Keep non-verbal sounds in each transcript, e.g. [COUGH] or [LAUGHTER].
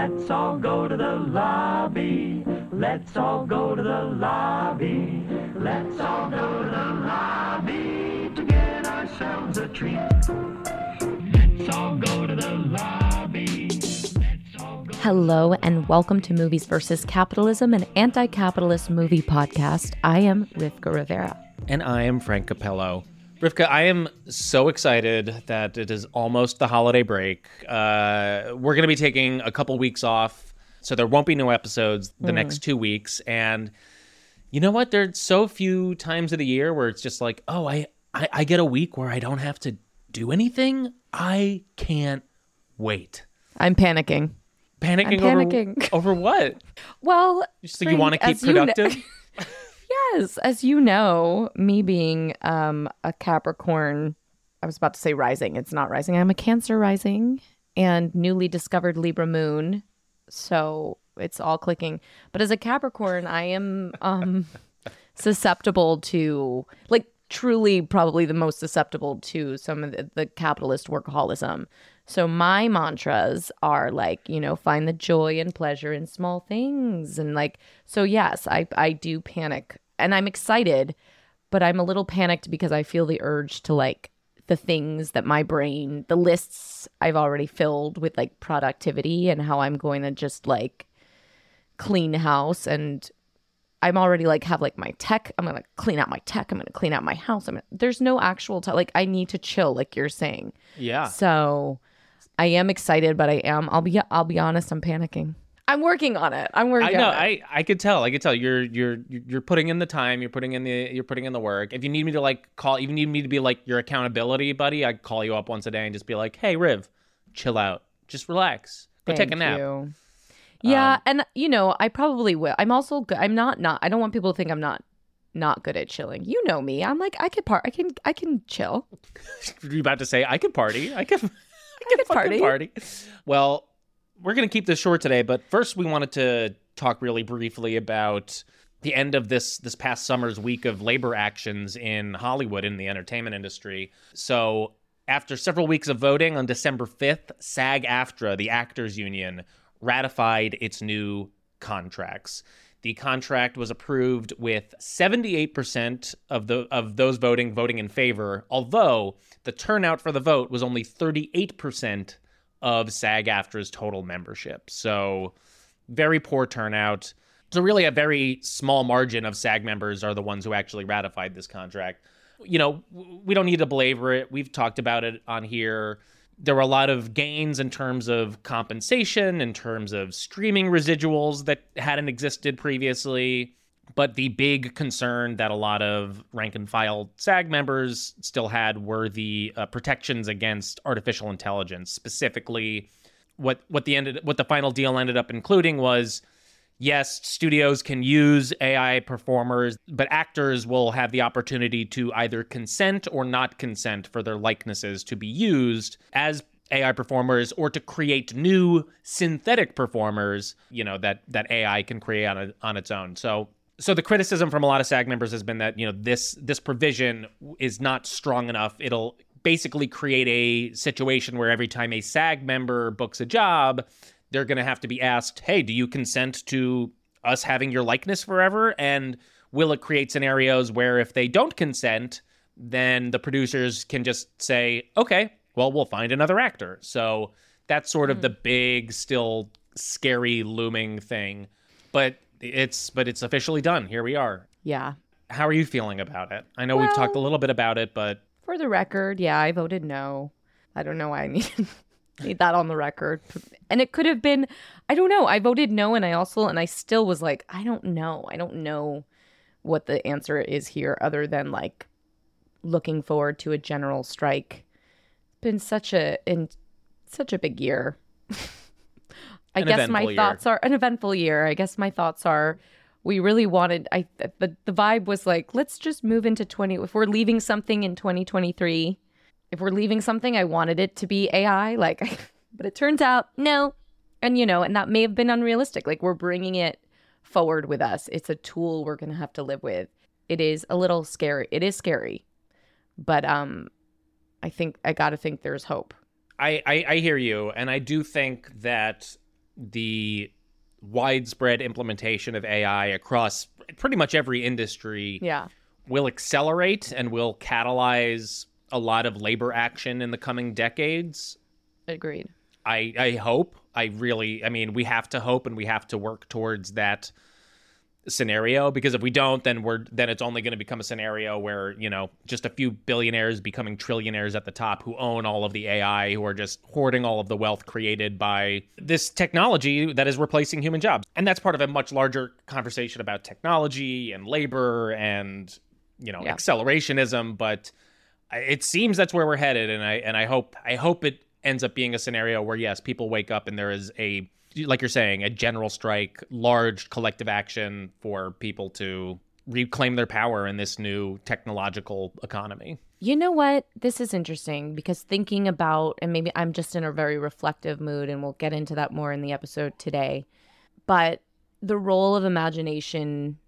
Let's all go to the lobby. Let's all go to the lobby. Let's all go to the lobby to get ourselves a treat. Let's all go to the lobby. Let's all go. Hello, and welcome to Movies versus Capitalism, an anti capitalist movie podcast. I am Rivka Rivera. And I am Frank Capello. Rivka, I am so excited that it is almost the holiday break. Uh, we're going to be taking a couple weeks off, so there won't be no episodes the next two weeks. And you know what? There's so few times of the year where it's just like, oh, I, I, I get a week where I don't have to do anything. I can't wait. I'm panicking. Panicking, panicking. Over, over what? [LAUGHS] Well, Just so you want to keep as you kn- productive? [LAUGHS] yes, as you know, me being um, a Capricorn, I was about to say rising. It's not rising. I'm a Cancer rising and newly discovered Libra moon. So it's all clicking. But as a Capricorn, I am um, [LAUGHS] susceptible to, like, truly probably the most susceptible to some of the, the capitalist workaholism. So my mantras are like, you know, find the joy and pleasure in small things and like so yes, I I do panic and I'm excited, but I'm a little panicked because I feel the urge to like the things that my brain, the lists I've already filled with like productivity and how I'm going to just like clean house and I'm already like have like my tech. I'm gonna clean out my tech. I'm gonna clean out my house. I'm gonna, there's no actual t- like I need to chill, like you're saying. yeah. So I am excited, but I am. I'll be. I'll be honest. I'm panicking. I'm working on it. I'm I working. know. on it. I I could tell. I could tell. You're you're you're putting in the time. You're putting in the you're putting in the work. If you need me to like call, if you need me to be like your accountability buddy, I'd call you up once a day and just be like, "Hey, Riv, chill out. Just relax. Go take a nap." you. Yeah, Um, and you know, I probably will. I'm also good. I'm not not. I don't want people to think I'm not not good at chilling. You know me. I'm like I could part. I can I can chill. [LAUGHS] You're about to say, "I could party. I could, [LAUGHS] I could could party." party." Well, we're gonna keep this short today, but first we wanted to talk really briefly about the end of this this past summer's week of labor actions in Hollywood in the entertainment industry. So, after several weeks of voting on December 5th, SAG-AFTRA, the actors union, ratified its new contracts. The contract was approved with 78% of the of those voting voting in favor, although the turnout for the vote was only 38% of SAG-AFTRA's total membership. So, very poor turnout. So really a very small margin of SAG members are the ones who actually ratified this contract. You know, we don't need to belabor it. We've talked about it on here. There were a lot of gains in terms of compensation, in terms of streaming residuals that hadn't existed previously. But the big concern that a lot of rank and file SAG members still had were the uh, protections against artificial intelligence. Specifically, what what the ended what the final deal ended up including was yes, studios can use AI performers, but actors will have the opportunity to either consent or not consent for their likenesses to be used as AI performers or to create new synthetic performers, you know, that that AI can create on a, on its own. So so the criticism from a lot of SAG members has been that, you know, this this provision is not strong enough. It'll basically create a situation where every time a SAG member books a job, they're going to have to be asked, "Hey, do you consent to us having your likeness forever?" And will it create scenarios where if they don't consent, then the producers can just say, "Okay, well, we'll find another actor." So that's sort of hmm. the big, still scary, looming thing. But it's but it's officially done. Here we are. Yeah. How are you feeling about it? I know we've talked a little bit about it, but For the record, yeah, I voted no. I don't know why I need [LAUGHS] need that on the record. And it could have been I don't know. I voted no and I also and I still was like, I don't know. I don't know what the answer is here other than like looking forward to a general strike. It's been such a in such a big year. [LAUGHS] I An guess my year. thoughts are an eventful year. I guess my thoughts are we really wanted I the, the vibe was like let's just move into 20 if we're leaving something in 2023 if we're leaving something I wanted it to be AI like [LAUGHS] but it turns out no. And you know and that may have been unrealistic. Like we're bringing it forward with us. It's a tool we're going to have to live with. It is a little scary it is scary. But um I think I got to think there's hope. I, I I hear you, and I do think that the widespread implementation of AI across pretty much every industry Yeah. will accelerate and will catalyze a lot of labor action in the coming decades. Agreed. I, I hope. I really, I mean, we have to hope and we have to work towards that scenario because if we don't then we're then it's only going to become a scenario where you know just a few billionaires becoming trillionaires at the top who own all of the AI who are just hoarding all of the wealth created by this technology that is replacing human jobs and that's part of a much larger conversation about technology and labor and you know Yeah. accelerationism but it seems that's where we're headed and I and I hope I hope it ends up being a scenario where yes people wake up and there is a like you're saying a general strike large collective action for people to reclaim their power in this new technological economy You know what? This is interesting because thinking about, and maybe I'm just in a very reflective mood, and we'll get into that more in the episode today. But the role of imagination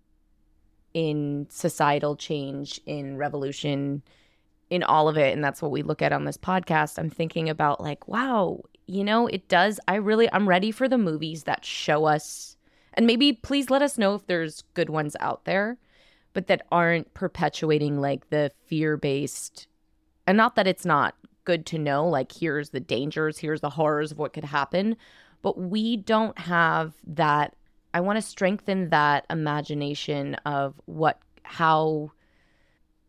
in societal change, in revolution, in all of it, and that's what we look at on this podcast. I'm thinking about, like, wow, you know, it does. I really, I'm ready for the movies that show us, and maybe please let us know if there's good ones out there but that aren't perpetuating like the fear based and not that it's not good to know like here's the dangers here's the horrors of what could happen but we don't have that i want to strengthen that imagination of what how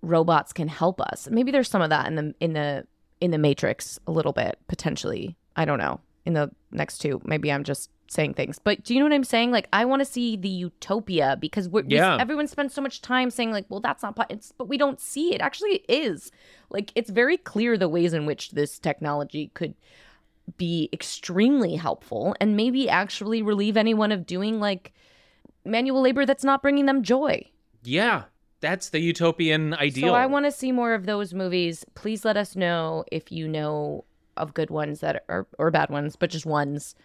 robots can help us maybe there's some of that in the in the in the matrix a little bit potentially i don't know in the next two maybe i'm just saying things but do you know what i'm saying like i want to see the utopia because we're, we- Yeah. everyone spends so much time saying like well that's not po-. it's but we don't see it actually it is like it's very clear the ways in which this technology could be extremely helpful and maybe actually relieve anyone of doing like manual labor that's not bringing them joy yeah that's the utopian ideal so I want to see more of those movies. Please let us know if you know of good ones that are or bad ones, but just ones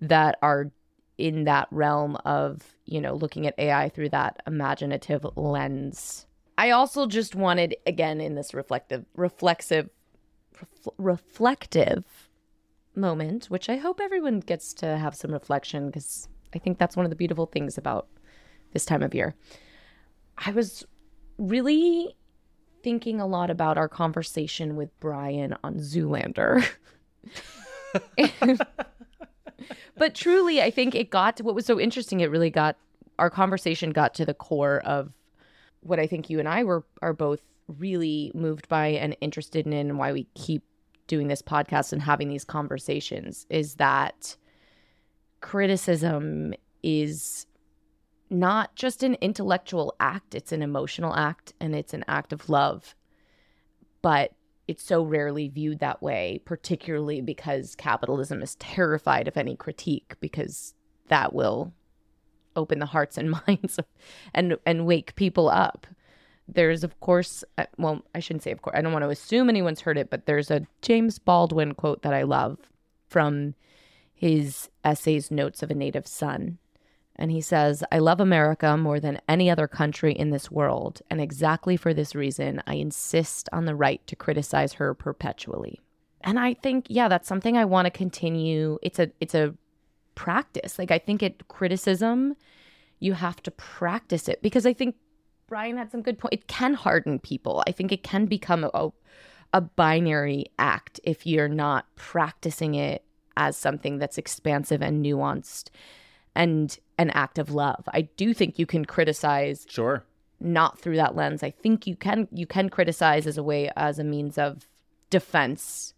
that are in that realm of, you know, looking at AI through that imaginative lens. I also just wanted again in this reflective reflexive ref- reflective moment, which I hope everyone gets to have some reflection because I think that's one of the beautiful things about this time of year. I was really thinking a lot about our conversation with Brian on Zoolander. [LAUGHS] but truly, I think it got to what was so interesting. It really got our conversation got to the core of what I think you and I were are both really moved by and interested in, and why we keep doing this podcast and having these conversations is that criticism is not just an intellectual act, it's an emotional act and it's an act of love. But it's so rarely viewed that way, particularly because capitalism is terrified of any critique because that will open the hearts and [LAUGHS] minds of, and and wake people up. There's of course, uh, well, I shouldn't say of course. I don't want to assume anyone's heard it, but there's a James Baldwin quote that I love from his essays Notes of a Native Son. And he says, I love America more than any other country in this world. And exactly for this reason, I insist on the right to criticize her perpetually. And I think, yeah, that's something I want to continue. It's a, it's a practice. Like, I think it, criticism, you have to practice it because I think Brian had some good point. It can harden people. I think it can become a, a binary act if you're not practicing it as something that's expansive and nuanced and an act of love. I do think you can criticize sure not through that lens. I think you can you can criticize as a way as a means of defense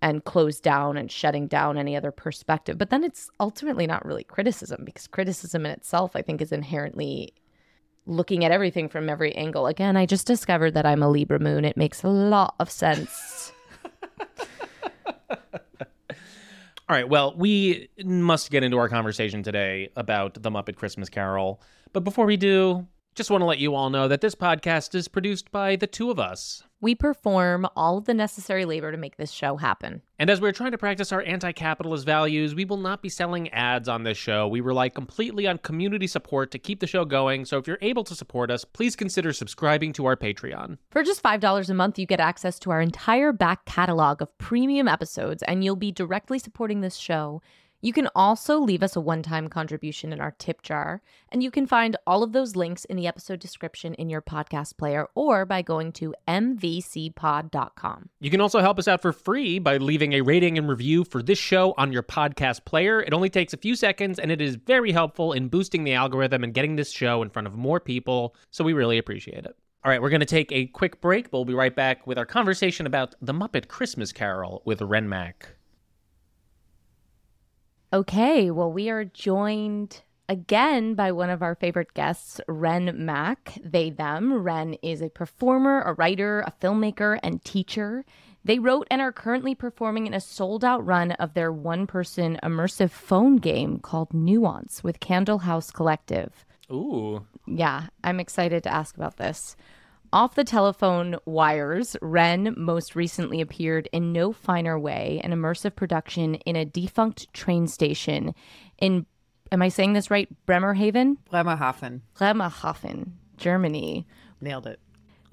and close down and shutting down any other perspective. But then it's ultimately not really criticism because criticism in itself I think is inherently looking at everything from every angle. Again, I just discovered that I'm a Libra moon. It makes a lot of sense. [LAUGHS] All right, well, we must get into our conversation today about The Muppet Christmas Carol. But before we do, just want to let you all know that this podcast is produced by the two of us. We perform all of the necessary labor to make this show happen. And as we're trying to practice our anti capitalist values, we will not be selling ads on this show. We rely completely on community support to keep the show going. So if you're able to support us, please consider subscribing to our Patreon. For just $5 a month, you get access to our entire back catalog of premium episodes, and you'll be directly supporting this show. You can also leave us a one time contribution in our tip jar, and you can find all of those links in the episode description in your podcast player or by going to mvcpod.com. You can also help us out for free by leaving a rating and review for this show on your podcast player. It only takes a few seconds and it is very helpful in boosting the algorithm and getting this show in front of more people, so we really appreciate it. All right, we're going to take a quick break, but we'll be right back with our conversation about The Muppet Christmas Carol with Wren Mack. Okay, well, we are joined again by one of our favorite guests, Wren Mack. They, them. Wren is a performer, a writer, a filmmaker, and teacher. They wrote and are currently performing in a sold out run of their one person immersive phone game called Nuance with Candle House Collective. Ooh. Yeah, I'm excited to ask about this. Off the telephone wires, Wren most recently appeared in No Finer Way, an immersive production in a defunct train station in, am I saying this right? Bremerhaven? Bremerhaven. Bremerhaven, Germany. Nailed it.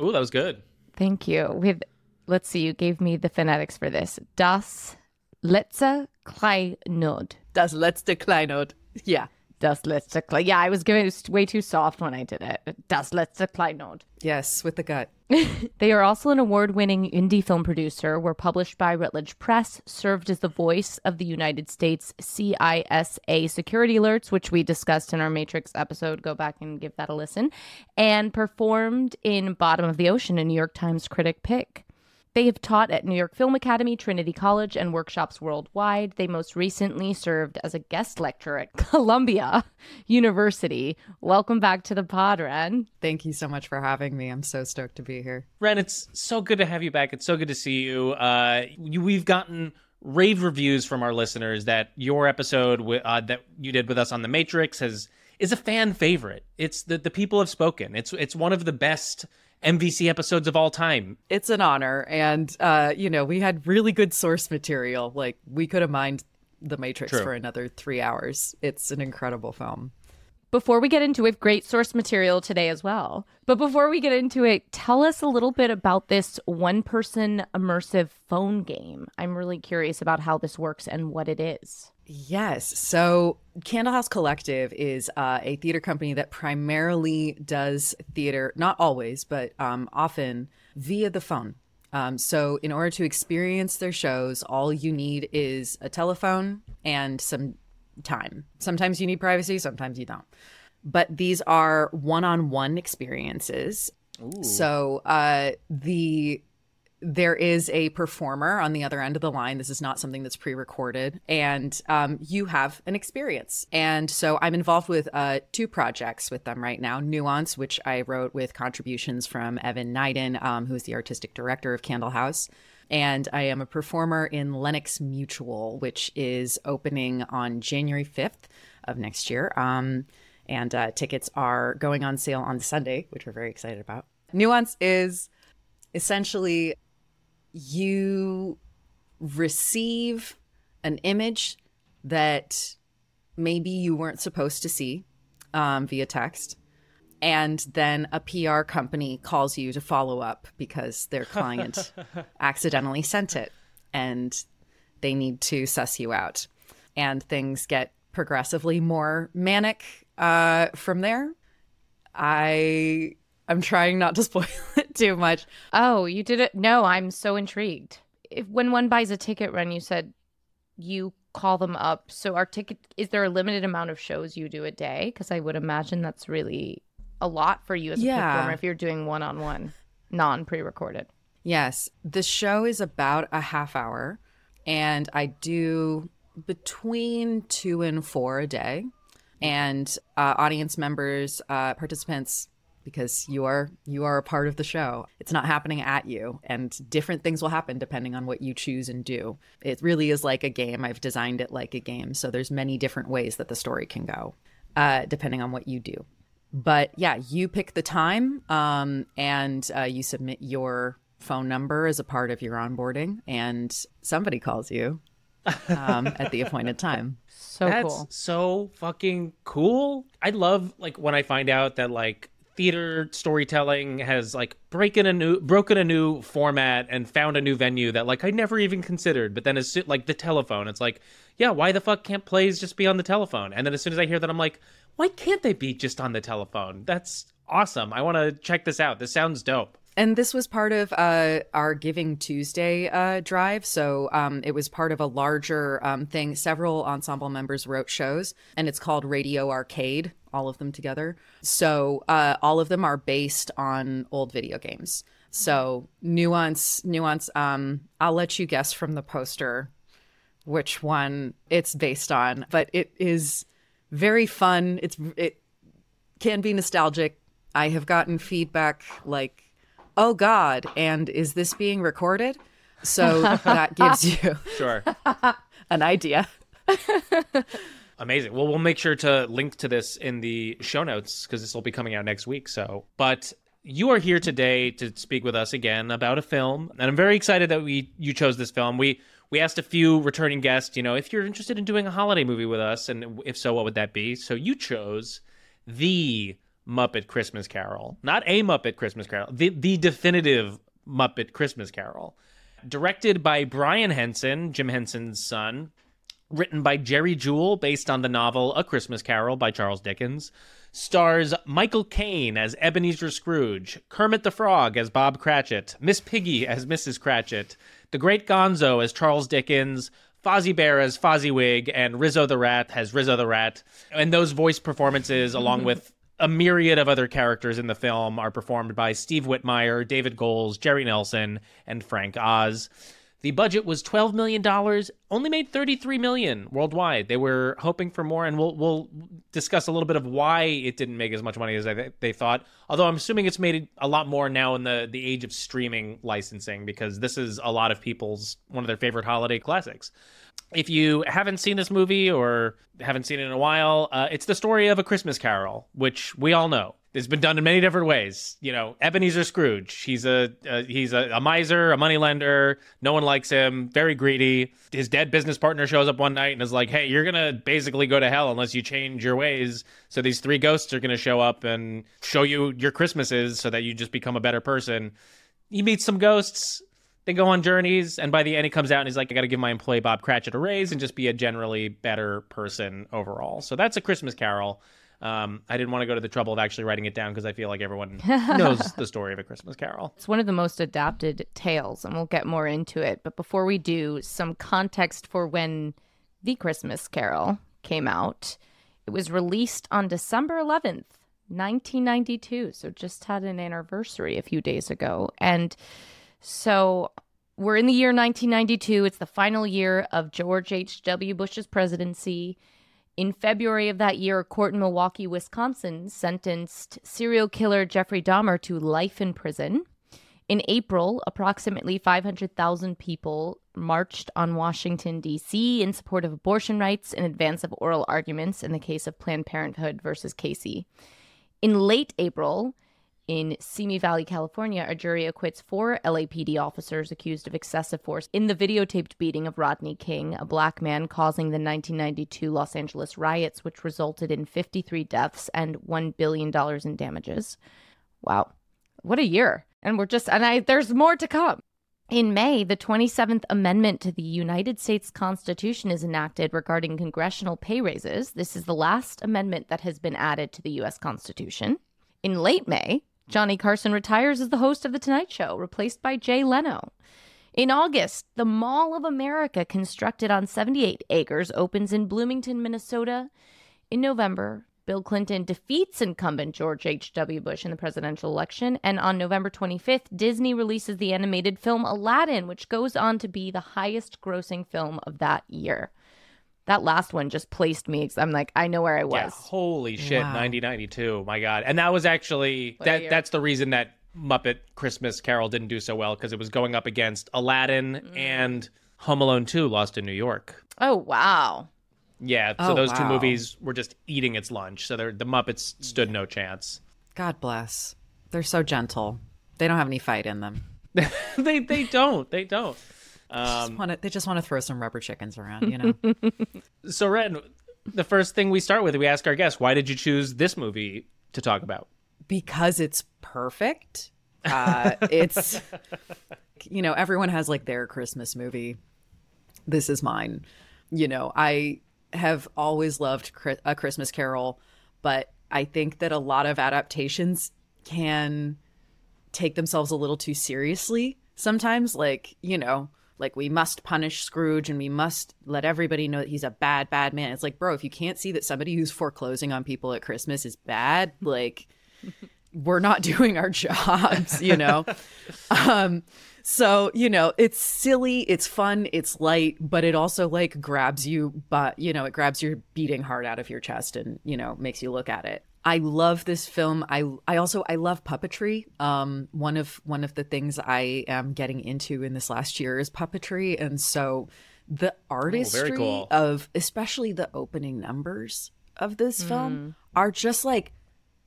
Ooh, that was good. Thank you. With, let's see, you gave me the phonetics for this. Das letzte Kleinod. Das letzte Kleinod. Yeah. Letzte Kleinod. Yeah, I was giving it way too soft when I did it. Das letzte Kleinod. Yes, with the gut. [LAUGHS] They are also an award winning indie film producer, were published by Routledge Press, served as the voice of the United States CISA security alerts, which we discussed in our Matrix episode. Go back and give that a listen. And performed in Bottom of the Ocean, a New York Times critic pick. They have taught at New York Film Academy, Trinity College, and workshops worldwide. They most recently served as a guest lecturer at [LAUGHS] Columbia University. Welcome back to the pod, Wren. Thank you so much for having me. I'm so stoked to be here. Wren, it's so good to have you back. It's so good to see you. Uh, you we've gotten rave reviews from our listeners that your episode wi- uh, that you did with us on the Matrix has is a fan favorite. It's the the people have spoken. It's it's one of the best MVC episodes of all time. It's an honor. And, uh, you know, we had really good source material. Like, we could have mined The Matrix True. for another three hours. It's an incredible film. Before we get into it, great source material today as well. But before we get into it, tell us a little bit about this one person immersive phone game. I'm really curious about how this works and what it is. Yes. So, Candle House Collective is uh, a theater company that primarily does theater, not always, but um, often via the phone. Um, so, in order to experience their shows, all you need is a telephone and some time. Sometimes you need privacy, sometimes you don't. But these are one on one experiences. So, uh, the there is a performer on the other end of the line. This is not something that's pre-recorded, and um, you have an experience. And so I'm involved with uh, two projects with them right now. Nuance, which I wrote with contributions from Evan Nyden, um, who is the artistic director of Candle House. And I am a performer in Lennox Mutual, which is opening on January 5th of next year. Um, and uh, tickets are going on sale on Sunday, which we're very excited about. Nuance is essentially you receive an image that maybe you weren't supposed to see um, via text. And then a PR company calls you to follow up because their client [LAUGHS] accidentally sent it and they need to suss you out. And things get progressively more manic uh, from there. I I'm trying not to [LAUGHS] spoil it [LAUGHS] too much. Oh, you did it? No, I'm so intrigued. If when one buys a ticket run, you said you call them up. So our ticket is there a limited amount of shows you do a day? Because I would imagine that's really a lot for you as a Yeah. performer if you're doing one on one, non pre-recorded. Yes, the show is about a half hour, and I do between two and four a day. And uh, audience members, uh, participants, because you are you are a part of the show. It's not happening at you, and different things will happen depending on what you choose and do. It really is like a game. I've designed it like a game, so there's many different ways that the story can go, uh, depending on what you do but yeah you pick the time um, and uh, you submit your phone number as a part of your onboarding and somebody calls you um, at the appointed time [LAUGHS] So That's cool. so fucking cool. I love like when I find out that like theater storytelling has like breaking a new broken a new format and found a new venue that like I never even considered. But then as soon, like the telephone, it's like, yeah, why the fuck can't plays just be on the telephone? And then as soon as I hear that, I'm like, why can't they be just on the telephone? That's awesome. I want to check this out. This sounds dope. And this was part of uh, our Giving Tuesday uh, drive. So um, it was part of a larger um, thing. Several ensemble members wrote shows, and it's called Radio Arcade, all of them together. So uh, all of them are based on old video games. So nuance, nuance. Um, I'll let you guess from the poster which one it's based on, but it is very fun. It's it can be nostalgic. I have gotten feedback like oh God, and is this being recorded? So [LAUGHS] that gives you Sure. [LAUGHS] an idea. [LAUGHS] Amazing. Well, we'll make sure to link to this in the show notes because this will be coming out next week. So, but you are here today to speak with us again about a film, and I'm very excited that we you chose this film. We we asked a few returning guests, you know, if you're interested in doing a holiday movie with us, and if so, what would that be? So you chose the Muppet Christmas Carol, not a Muppet Christmas Carol, the the definitive Muppet Christmas Carol, directed by Brian Henson, Jim Henson's son, written by Jerry Juhl, based on the novel A Christmas Carol by Charles Dickens. Stars Michael Caine as Ebenezer Scrooge, Kermit the Frog as Bob Cratchit, Miss Piggy as Mrs. Cratchit, The Great Gonzo as Charles Dickens, Fozzie Bear as Fozziwig, and Rizzo the Rat as Rizzo the Rat. And those voice performances, along with a myriad of other characters in the film, are performed by Steve Whitmire, David Goelz, Jerry Nelson, and Frank Oz. The budget was twelve million dollars, only made thirty-three million worldwide. They were hoping for more, and we'll we'll discuss a little bit of why it didn't make as much money as they, they thought. Although I'm assuming it's made a lot more now in the the age of streaming licensing, because this is a lot of people's one of their favorite holiday classics. If you haven't seen this movie or haven't seen it in a while, uh, it's the story of a Christmas Carol, which we all know. It's been done in many different ways. You know, Ebenezer Scrooge. He's a uh, he's a, a miser, a moneylender. No one likes him. Very greedy. His dead business partner shows up one night and is like, "Hey, you're gonna basically go to hell unless you change your ways." So these three ghosts are gonna show up and show you your Christmases so that you just become a better person. He meets some ghosts. They go on journeys, and by the end, he comes out and he's like, "I got to give my employee Bob Cratchit a raise and just be a generally better person overall." So that's a Christmas Carol. Um, I didn't want to go to the trouble of actually writing it down because I feel like everyone [LAUGHS] knows the story of A Christmas Carol. It's one of the most adapted tales, and we'll get more into it. But before we do, some context for when The Christmas Carol came out. It was released on December 11th, 1992. So just had an anniversary a few days ago. And so we're in the year 1992. It's the final year of George H.W. Bush's presidency. In February of that year, a court in Milwaukee, Wisconsin sentenced serial killer Jeffrey Dahmer to life in prison. In April, approximately 500,000 people marched on Washington, D.C. in support of abortion rights in advance of oral arguments in the case of Planned Parenthood versus Casey. In late April, in Simi Valley, California, a jury acquits four LAPD officers accused of excessive force in the videotaped beating of Rodney King, a black man causing the 1992 Los Angeles riots, which resulted in 53 deaths and $1 billion in damages. Wow. What a year. And we're just, and I, there's more to come. In May, the 27th Amendment to the United States Constitution is enacted regarding congressional pay raises. This is the last amendment that has been added to the U.S. Constitution. In late May, Johnny Carson retires as the host of The Tonight Show, replaced by Jay Leno. In August, the Mall of America, constructed on 78 acres, opens in Bloomington, Minnesota. In November, Bill Clinton defeats incumbent George H.W. Bush in the presidential election. And on November 25th, Disney releases the animated film Aladdin, which goes on to be the highest grossing film of that year. That last one just placed me. 'cause I'm like, I know where I was. Yeah, holy shit, Wow. 1992. My God. And that was actually, What that that's the reason that Muppet Christmas Carol didn't do so well because it was going up against Aladdin Mm. and Home Alone 2 Lost in New York. Oh, wow. Yeah, so Oh, those two movies were just eating its lunch. So the Muppets stood no chance. God bless. They're so gentle. They don't have any fight in them. [LAUGHS] they they don't. They don't. Just Um, wanna- they just want to throw some rubber chickens around, you know? [LAUGHS] so Wren, the first thing we start with, we ask our guests, why did you choose this movie to talk about? because it's perfect. Uh, [LAUGHS] it's you know everyone has like their Christmas movie. This is mine. You know, I have always loved a Christmas Carol, but I think that a lot of adaptations can take themselves a little too seriously sometimes. Like you know, like we must punish Scrooge and we must let everybody know that he's a bad, bad man. It's like, bro, if you can't see that somebody who's foreclosing on people at Christmas is bad, [LAUGHS] like we're not [LAUGHS] doing our jobs, you know? [LAUGHS] um, so, you know, it's silly, it's fun, it's light, but it also like grabs you, but, you know, it grabs your beating heart out of your chest and, you know, makes you look at it. I love this film. I I also I love puppetry. Um, one of one of the things I am getting into in this last year is puppetry, and so the artistry cool. of especially the opening numbers of this film are just like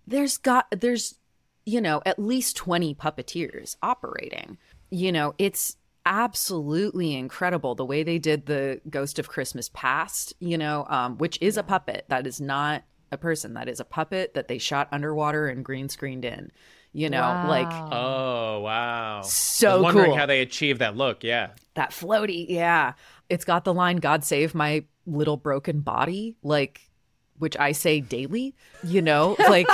there's got there's you know at least 20 puppeteers operating you know it's absolutely incredible the way they did the ghost of christmas past you know um, which is a puppet that is not a person that is a puppet that they shot underwater and green screened in you know like Oh wow! So I was wondering cool. how they achieved that look. Yeah. that floaty yeah it's got the line god save my little broken body like which i say daily you know [LAUGHS] like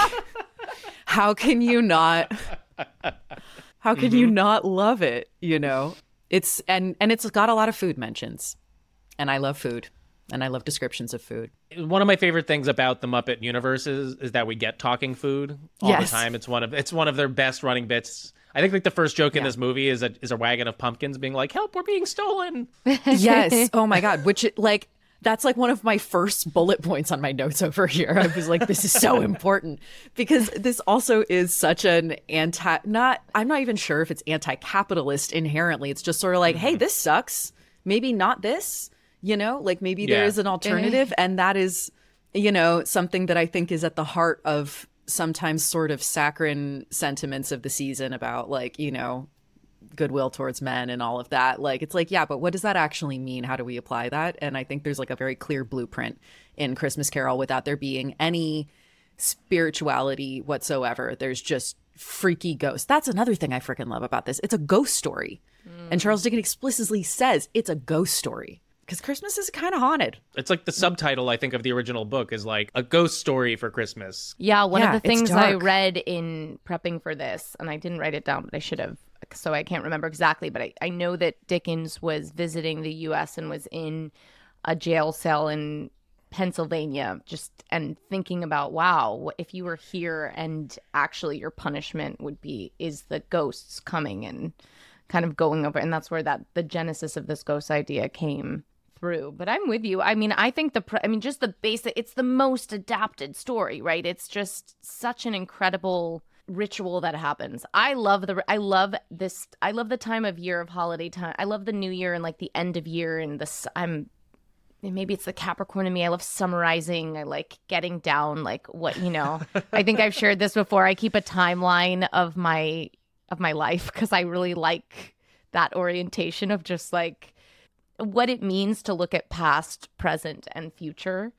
how can you not how can you mm-hmm. not love it you know it's and and it's got a lot of food mentions and i love food and i love descriptions of food. One of my favorite things about the Muppet universe is, is that we get talking food all Yes. the time. It's one of it's one of their best running bits. I think like the first joke in this movie is a is a wagon of pumpkins being like, "Help, we're being stolen." [LAUGHS] yes. Oh my god. Which like that's like one of my first bullet points on my notes over here. I was like this is so [LAUGHS] important. Because this also is such an anti not i'm not even sure if it's anti-capitalist inherently. It's just sort of like hey mm-hmm. this sucks. Maybe not this you know like maybe there Yeah. is an eh. alternative and that is you know something that i think is at the heart of sometimes sort of saccharine sentiments of the season about like you know goodwill towards men and all of that. Like, it's like, yeah, but what does that actually mean? How do we apply that? And I think there's like a very clear blueprint in Christmas Carol without there being any spirituality whatsoever. There's just freaky ghosts. That's another thing I freaking love about this. It's a ghost story. And mm. Charles Dickens explicitly says it's a ghost story because Christmas is kind of haunted. It's like the subtitle I think of the original book is like a ghost story for Christmas. Yeah, one Yeah, of the it's things I read in prepping for this, and I didn't write it down, but I should have, so I can't remember exactly, but I, I know that Dickens was visiting the US and was in a jail cell in Pennsylvania, just and thinking about, wow, if you were here and actually your punishment would be is the ghosts coming and kind of going over, and that's where that the genesis of this ghost idea came through. But I'm with you. I mean, I think the, I mean, just the basic, it's the most adapted story, right? It's just such an incredible ritual that happens. I love the, I love this, I love the time of year of holiday time. I love the new year and like the end of year and this, I'm, maybe it's the Capricorn in me. I love summarizing. I like getting down, like what, you know, [LAUGHS] I think I've shared this before. I keep a timeline of my, of my life because I really like that orientation of just like, what it means to look at past, present, and future.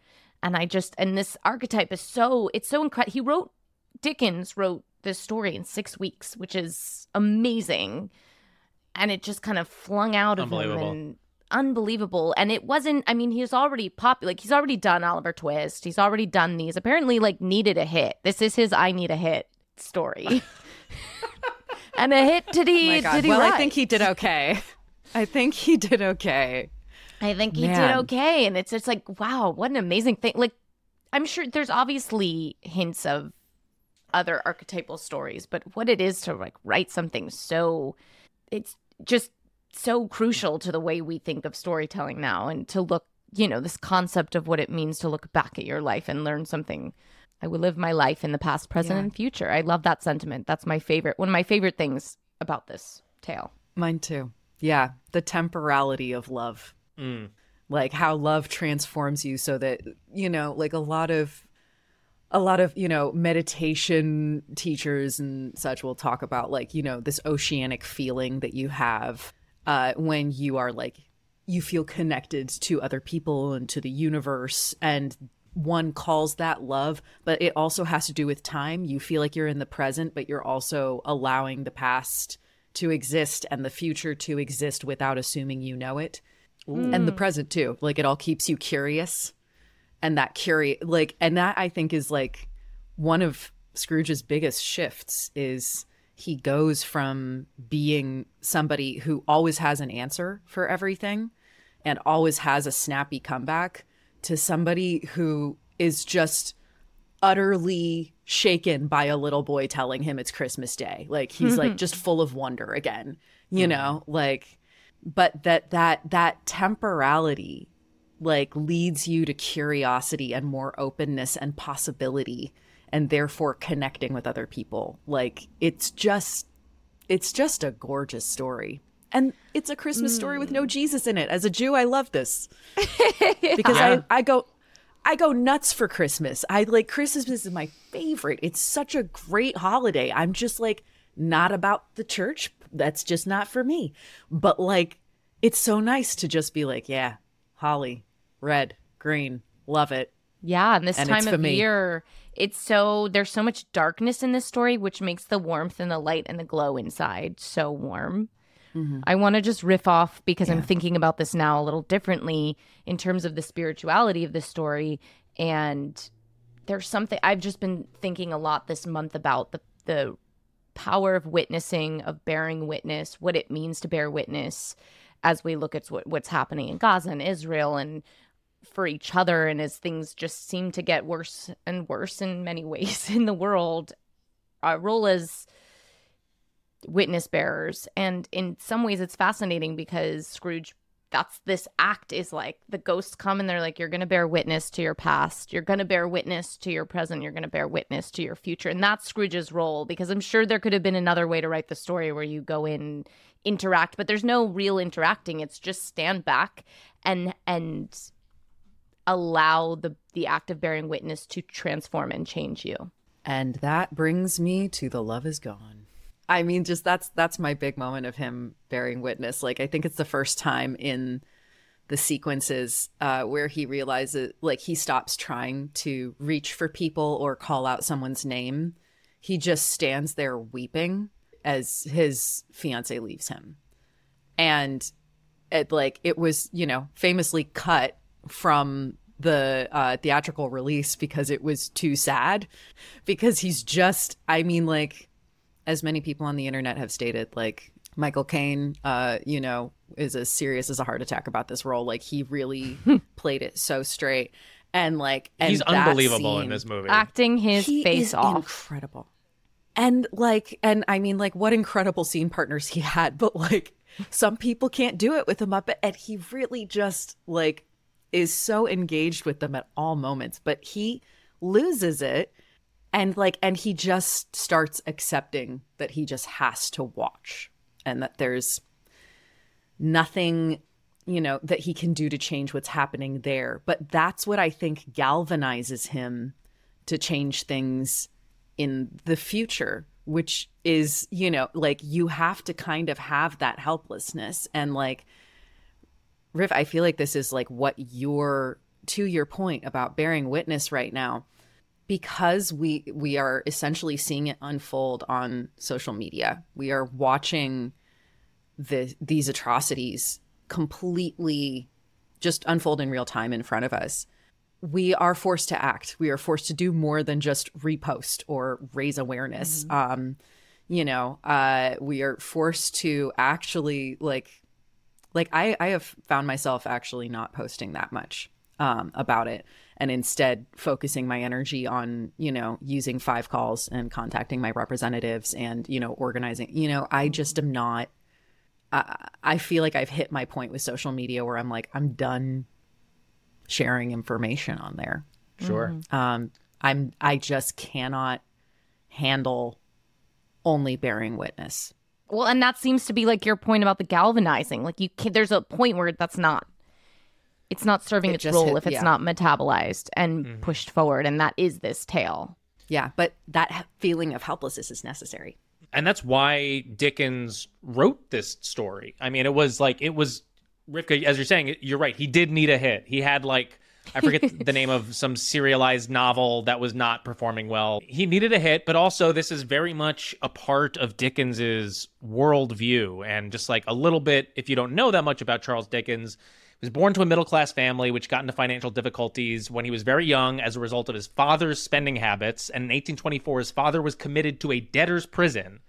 And I just and this archetype is so it's so incredible. He wrote Dickens wrote this story in six weeks, which is amazing. And it just kind of flung out of him Unbelievable. and unbelievable. And it wasn't I mean, he's already pop like he's already done Oliver Twist. He's already done these. Apparently, like needed a hit. This is his I need a hit story. [LAUGHS] and a hit oh did he Oh did he well, I think he did okay. I think he did okay. I think he did okay. And it's just like, wow, what an amazing thing. Like, I'm sure there's obviously hints of other archetypal stories, but what it is to like write something so it's just so crucial to the way we think of storytelling now and to look, you know, this concept of what it means to look back at your life and learn something. I will live my life in the past, present, Yeah. and future. I love that sentiment. That's my favorite, one of my favorite things about this tale. Mine too. Yeah, the temporality of love. Like how love transforms you so that, you know, like a lot of a lot of, you know, meditation teachers and such will talk about like, you know, this oceanic feeling that you have uh when you are like you feel connected to other people and to the universe and one calls that love, but it also has to do with time. You feel like you're in the present, but you're also allowing the past to exist and the future to exist without assuming you know it. And the present too. Like it all keeps you curious. And that curious like and that I think is like one of Scrooge's biggest shifts is he goes from being somebody who always has an answer for everything and always has a snappy comeback to somebody who is just utterly shaken by a little boy telling him it's Christmas Day. Like he's like [LAUGHS] just full of wonder again, you mm. know, like but that that that temporality like leads you to curiosity and more openness and possibility and therefore connecting with other people. Like it's just it's just a gorgeous story. And it's a Christmas story with no mm. Jesus in it. As a Jew, I love this. [LAUGHS] because Yeah. I, I go I go nuts for Christmas. I like Christmas is my favorite. It's such a great holiday. I'm just like not about the church. That's just not for me. But like it's so nice to just be like, yeah, holly, red, green, love it. Yeah, and this And time of me. year, it's so there's so much darkness in this story, which makes the warmth and the light and the glow inside so warm. Mm-hmm. I want to just riff off because I'm thinking about this now a little differently in terms of the spirituality of the story. And there's something I've just been thinking a lot this month about the the power of witnessing, of bearing witness, what it means to bear witness as we look at what, what's happening in Gaza and Israel and for each other and as things just seem to get worse and worse in many [LAUGHS] ways in the world. Our role as witness bearers. And in some ways it's fascinating because scrooge that's this act is like the ghosts come and they're like you're going to bear witness to your past. You're going to bear witness to your present. You're going to bear witness to your future. And that's scrooge's role because i'm sure there could have been another way to write the story where you go in interact but there's no real interacting. It's just stand back and and allow the the act of bearing witness to transform and change you. And that brings me to the love is gone. I mean, just that's that's my big moment of him bearing witness. Like I think it's the first time in the sequences uh, where he realizes like he stops trying to reach for people or call out someone's name. He just stands there weeping as his fiance leaves him. And it like it was, you know, famously cut from the uh, theatrical release because it was too sad. Because he's just, I mean, like, as many people on the internet have stated, like Michael Caine, uh, you know, is as serious as a heart attack about this role. Like he really played it so straight, and like, and He's that unbelievable in this movie. acting his he face is off. incredible. And like and i mean like what incredible scene partners he had but like some people can't do it with him up and he really just like is so engaged with them at all moments. But he loses it and like and he just starts accepting that he just has to watch and that there's nothing you know that he can do to change what's happening there. But that's what i think galvanizes him to change things in the future which is you know like you have to kind of have that helplessness. And like riff i feel like this is like what you're to your point about bearing witness right now because we we are essentially seeing it unfold on social media. We are watching the these atrocities completely just unfold in real time in front of us. We are forced to act. We are forced to do more than just repost or raise awareness. Um you know uh we are forced to actually like like i i have found myself actually not posting that much um about it and instead focusing my energy on you know using five calls and contacting my representatives and you know organizing you know i just am not I, I feel like I've hit my point with social media where I'm like, I'm done sharing information on there. Sure. Um, I'm I just cannot handle only bearing witness. well and that seems to be like your point about the galvanizing like you can there's a point where that's not it's not serving It its role hit- if it's yeah. not metabolized and mm-hmm. pushed forward and that is this tale Yeah, but that feeling of helplessness is necessary. and that's why Dickens wrote this story. I mean, it was like it was Rivka, as you're saying, you're right. He did need a hit. He had like I forget [LAUGHS] the name of some serialized novel that was not performing well. He needed a hit, but also this is very much a part of Dickens's worldview. And just like a little bit, if you don't know that much about Charles Dickens, he was born to a middle class family which got into financial difficulties when he was very young as a result of his father's spending habits. And in 1824, his father was committed to a debtor's prison.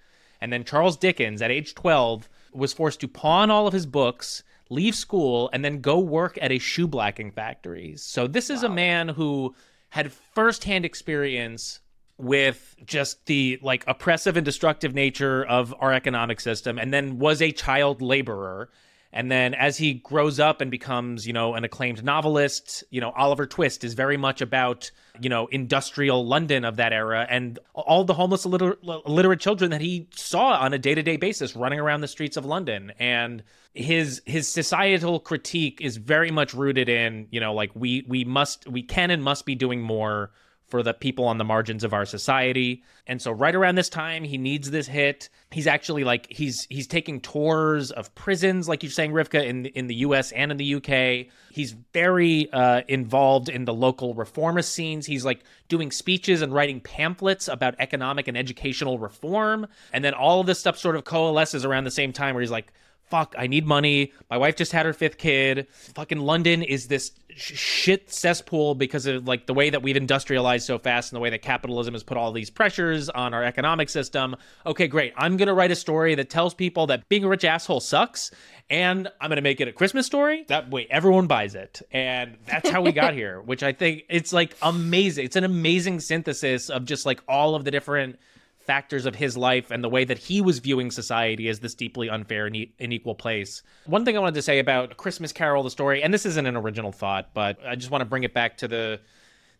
And then Charles Dickens, at age 12, was forced to pawn all of his books leave school, and then go work at a shoe blacking factory. So this is a man who had firsthand experience with just the like oppressive and destructive nature of our economic system and then was a child laborer and then as he grows up and becomes, you know, an acclaimed novelist, you know, Oliver Twist is very much about, you know, industrial London of that era and all the homeless illiter- illiterate children that he saw on a day-to-day basis running around the streets of London. And his his societal critique is very much rooted in, you know, like we we must we can and must be doing more for the people on the margins of our society. And so right around this time he needs this hit. He's actually like he's he's taking tours of prisons like you're saying Rivka in in the US and in the UK. He's very uh, involved in the local reformist scenes. He's like doing speeches and writing pamphlets about economic and educational reform. And then all of this stuff sort of coalesces around the same time where he's like fuck, I need money. My wife just had her fifth kid. Fucking London is this sh- shit cesspool because of like the way that we've industrialized so fast and the way that capitalism has put all these pressures on our economic system. Okay, great. I'm going to write a story that tells people that being a rich asshole sucks and I'm going to make it a Christmas story. That way everyone buys it. And that's how we [LAUGHS] got here, which I think it's like amazing. It's an amazing synthesis of just like all of the different factors of his life and the way that he was viewing society as this deeply unfair and unequal place. One thing I wanted to say about Christmas Carol, the story, and this isn't an original thought, but I just want to bring it back to the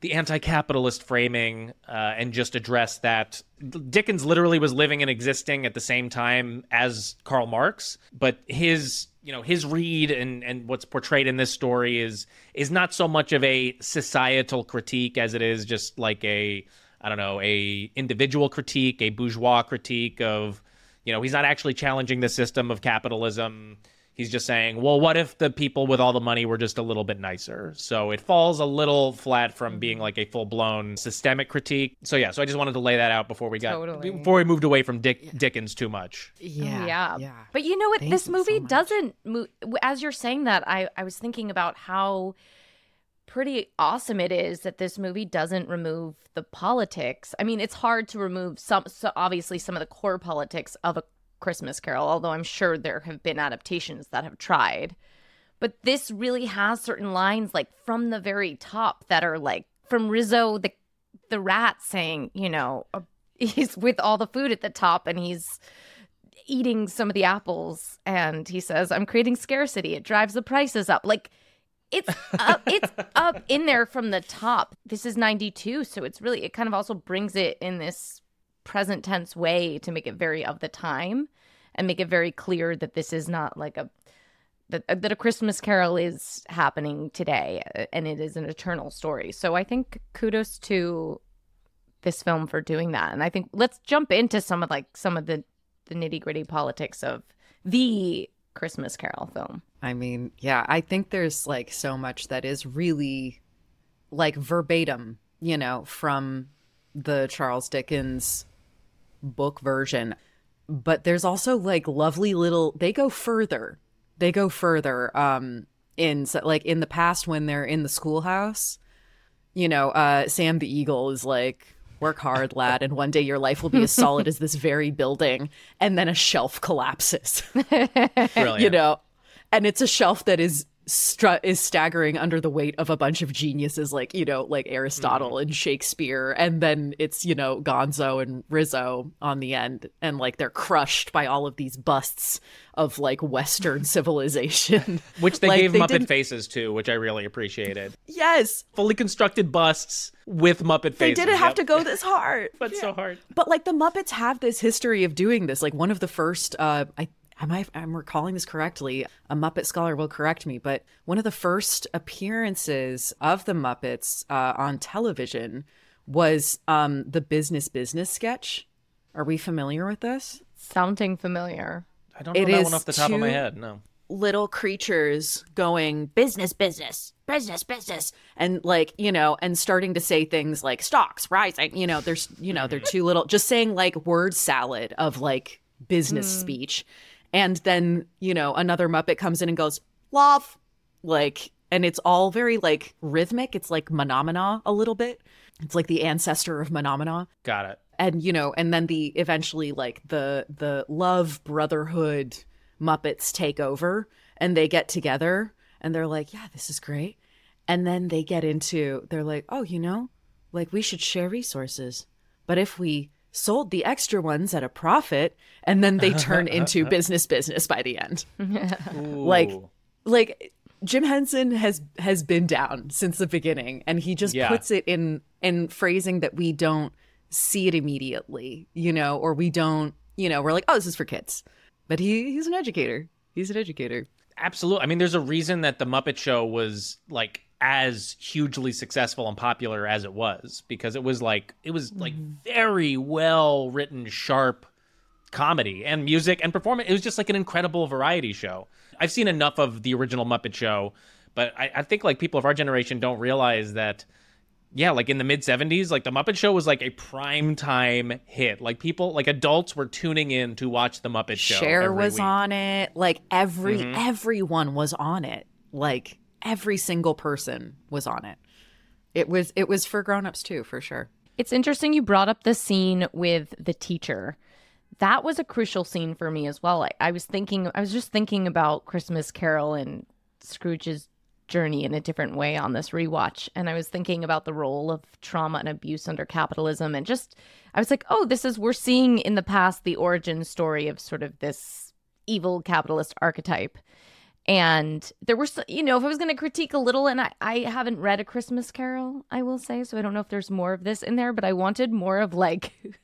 the anti-capitalist framing uh, and just address that Dickens literally was living and existing at the same time as Karl Marx, but his you know his read and and what's portrayed in this story is is not so much of a societal critique as it is just like a I don't know, a individual critique, a bourgeois critique of, you know, he's not actually challenging the system of capitalism. He's just saying, well, what if the people with all the money were just a little bit nicer? So it falls a little flat from being mm-hmm. like a full blown systemic critique. So yeah, so I just wanted to lay that out before we got Totally. before we moved away from Dick Dickens too much. Yeah. Oh, yeah. Yeah. But you know what? Thank this you so movie doesn't move. As you're saying that, I, I was thinking about how pretty awesome it is that this movie doesn't remove the politics. I mean, it's hard to remove some, so obviously, some of the core politics of a Christmas Carol, although I'm sure there have been adaptations that have tried. But this really has certain lines, like from the very top, that are like from Rizzo the the rat saying, you know, uh, he's with all the food at the top and he's eating some of the apples and he says i'm creating scarcity it drives the prices up like it's up it's up in there from the top. This is 92 so it's really it kind of also brings it in this present tense way to make it very of the time and make it very clear that this is not like a that, that a christmas carol is happening today uh, and it is an eternal story. So i think kudos to this film for doing that. And i think let's jump into some of like some of the the nitty gritty politics of the Christmas Carol film. I mean, yeah, I think there's like so much that is really like verbatim, you know, from the Charles Dickens book version. But there's also like lovely little they go further. They go further um in like in the past when they're in the schoolhouse, you know, uh Sam the Eagle is like work hard lad and one day your life will be as solid as this very building and then a shelf collapses [LAUGHS] you know and it's a shelf that is stru- is staggering under the weight of a bunch of geniuses like you know like aristotle and shakespeare and then it's you know gonzo and rizzo on the end and like they're crushed by all of these busts of like western [LAUGHS] civilization [LAUGHS] Which they Like, gave they Muppet didn't- faces to, which I really appreciated. yes Fully constructed busts with Muppet they faces. didn't have Yep. to go this hard [LAUGHS] but so hard. But like the Muppets have this history of doing this. Like one of the first, uh, I am I I'm recalling this correctly. A Muppet scholar will correct me, but one of the first appearances of the Muppets uh, on television was um, the Business Business sketch. Are we familiar with this? Sounding familiar. I don't know It that is one off the top of my head. No. little creatures going business, business, business, business, and like you know, and starting to say things like stocks rising. You know, there's you know, they're too little, just saying like word salad of like business speech, and then you know, another Muppet comes in and goes love, like, and it's all very like rhythmic. It's like Mahna Mahna a little bit. It's like the ancestor of Mahna Mahna Got it. and you know and then the eventually like the the love brotherhood muppets take over and they get together and they're like yeah this is great and then they get into they're like oh you know like we should share resources but if we sold the extra ones at a profit and then they turn into [LAUGHS] business business by the end [LAUGHS] like like Jim Henson has has been down since the beginning and he just Yeah. puts it in in phrasing that we don't see it immediately, you know, or we don't, you know, we're like, "Oh, this is for kids." But he he's an educator. He's an educator. Absolutely. I mean, there's a reason that the Muppet Show was like as hugely successful and popular as it was because it was like it was like mm-hmm. very well written, sharp comedy and music and performance. It was just like an incredible variety show. I've seen enough of the original Muppet Show, but I, I think like people of our generation don't realize that. Yeah, like in the mid 70s, like the Muppet Show was like a prime time hit. Like people, like adults were tuning in to watch the Muppet Show. Cher was week. on it. Like every mm-hmm. everyone was on it. Like every single person was on it. It was it was for grown-ups too, for sure. It's interesting you brought up the scene with the teacher. That was a crucial scene for me as well. I, I was thinking, I was just thinking about Christmas Carol and Scrooge's journey in a different way on this rewatch. And I was thinking about the role of trauma and abuse under capitalism. And just, I was like, oh, this is, we're seeing in the past the origin story of sort of this evil capitalist archetype. And there were, you know, if I was going to critique a little, and I, I haven't read A Christmas Carol, I will say, so I don't know if there's more of this in there, but I wanted more of like, [LAUGHS]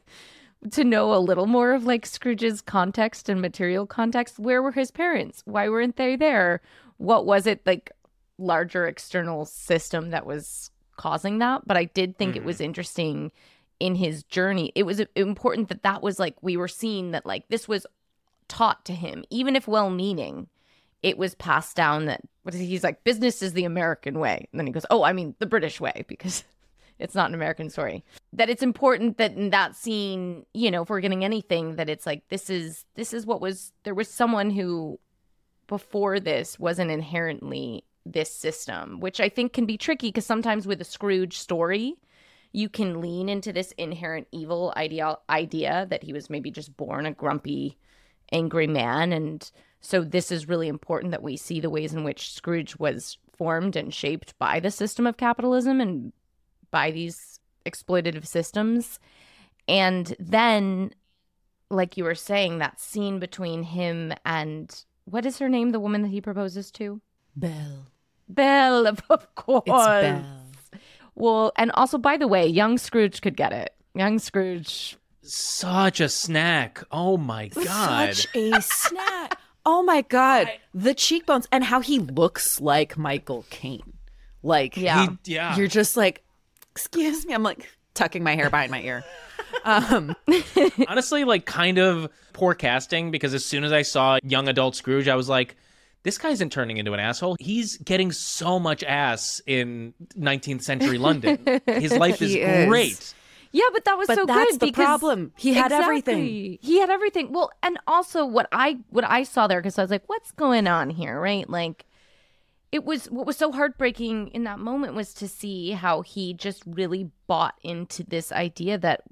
to know a little more of like Scrooge's context and material context. Where were his parents? Why weren't they there? What was it like larger external system that was causing that? But I did think it was mm-hmm. interesting in his journey. It was important that that was like we were seeing that like this was taught to him, even if well meaning. It was passed down that what is he? he's like business is the American way, and then he goes, "Oh, I mean the British way," [LAUGHS] because it's not an American story. That it's important that in that scene, you know, if we're getting anything, that it's like this is this is what was there was someone who before this wasn't inherently this system, which I think can be tricky because sometimes with a Scrooge story, you can lean into this inherent evil idea idea that he was maybe just born a grumpy, angry man, and so this is really important that we see the ways in which Scrooge was formed and shaped by the system of capitalism and by these exploitative systems. And then, like you were saying, that scene between him and what is her name, the woman that he proposes to? Belle. Belle, of course. It's Belle. Well, and also, by the way, young Scrooge could get it. Young Scrooge. Such a snack. Oh my god. Such a [LAUGHS] snack. Oh my god. the cheekbones and how he looks like Michael Caine. Like Yeah. He- yeah. you're just like, excuse me. I'm like tucking my hair behind my ear. [LAUGHS] Um Honestly, like kind of poor casting because as soon as I saw young adult Scrooge, I was like, this guy isn't turning into an asshole. He's getting so much ass in 19th century London. [LAUGHS] His life is, is. great. Yeah, but that was But so that's good the problem. He had everything. He had everything. Well, and also what I what I saw there because I was like, what's going on here, right? Like, it was what was so heartbreaking in that moment was to see how he just really bought into this idea that,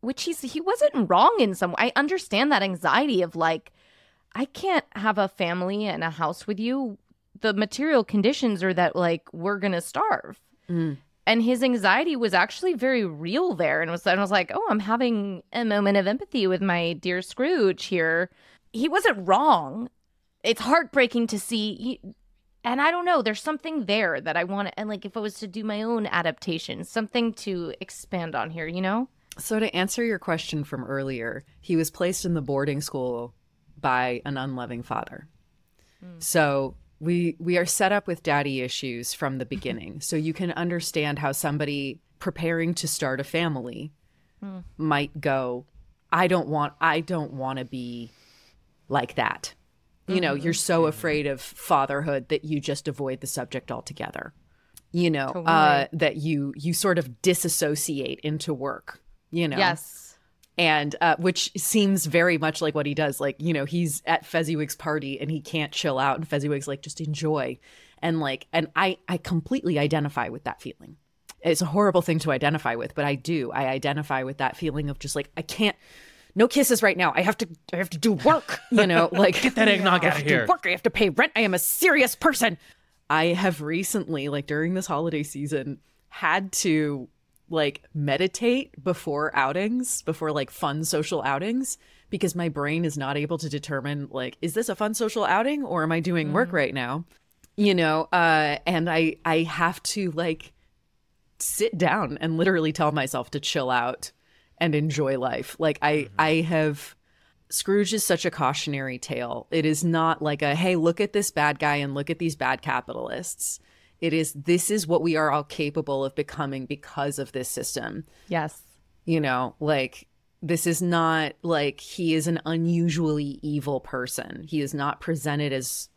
which he's he wasn't wrong in some. way. I understand that anxiety of like, I can't have a family and a house with you. The material conditions are that like we're gonna starve mm. And his anxiety was actually very real there and was and I was like, "Oh, I'm having a moment of empathy with my dear Scrooge here." He wasn't wrong. It's heartbreaking to see he, and I don't know, there's something there that I want to and like if I was to do my own adaptation, something to expand on here, you know? So to answer your question from earlier, he was placed in the boarding school by an unloving father. Hmm. So we we are set up with daddy issues from the mm-hmm. beginning. so you can understand how somebody preparing to start a family mm. might go, I don't want I don't want to be like that. You know, mm-hmm. you're so mm-hmm. afraid of fatherhood that you just avoid the subject altogether. You know, uh, that you you sort of disassociate into work. You know, Yes. And uh, which seems very much like what he does. Like, you know, he's at Fezziwig's party and he can't chill out, and Fezziwig's like, just enjoy, and like, and I I completely identify with that feeling. It's a horrible thing to identify with, but I do. I identify with that feeling of just like I can't. No kisses right now. I have to. I have to do work. You know, [LAUGHS] like Get that eggnog I out have of to do here. work. I have to pay rent. I am a serious person. I have recently, like during this holiday season, had to like meditate before outings, before like fun social outings, because my brain is not able to determine like, is this a fun social outing or am I doing work right now? You know, uh, and I I have to like sit down and literally tell myself to chill out and enjoy life. Like I I have Scrooge is such a cautionary tale. It is not like a hey, look at this bad guy and look at these bad capitalists. It is this is what we are all capable of becoming because of this system. Yes. You know, like this is not like he is an unusually evil person. He is not presented as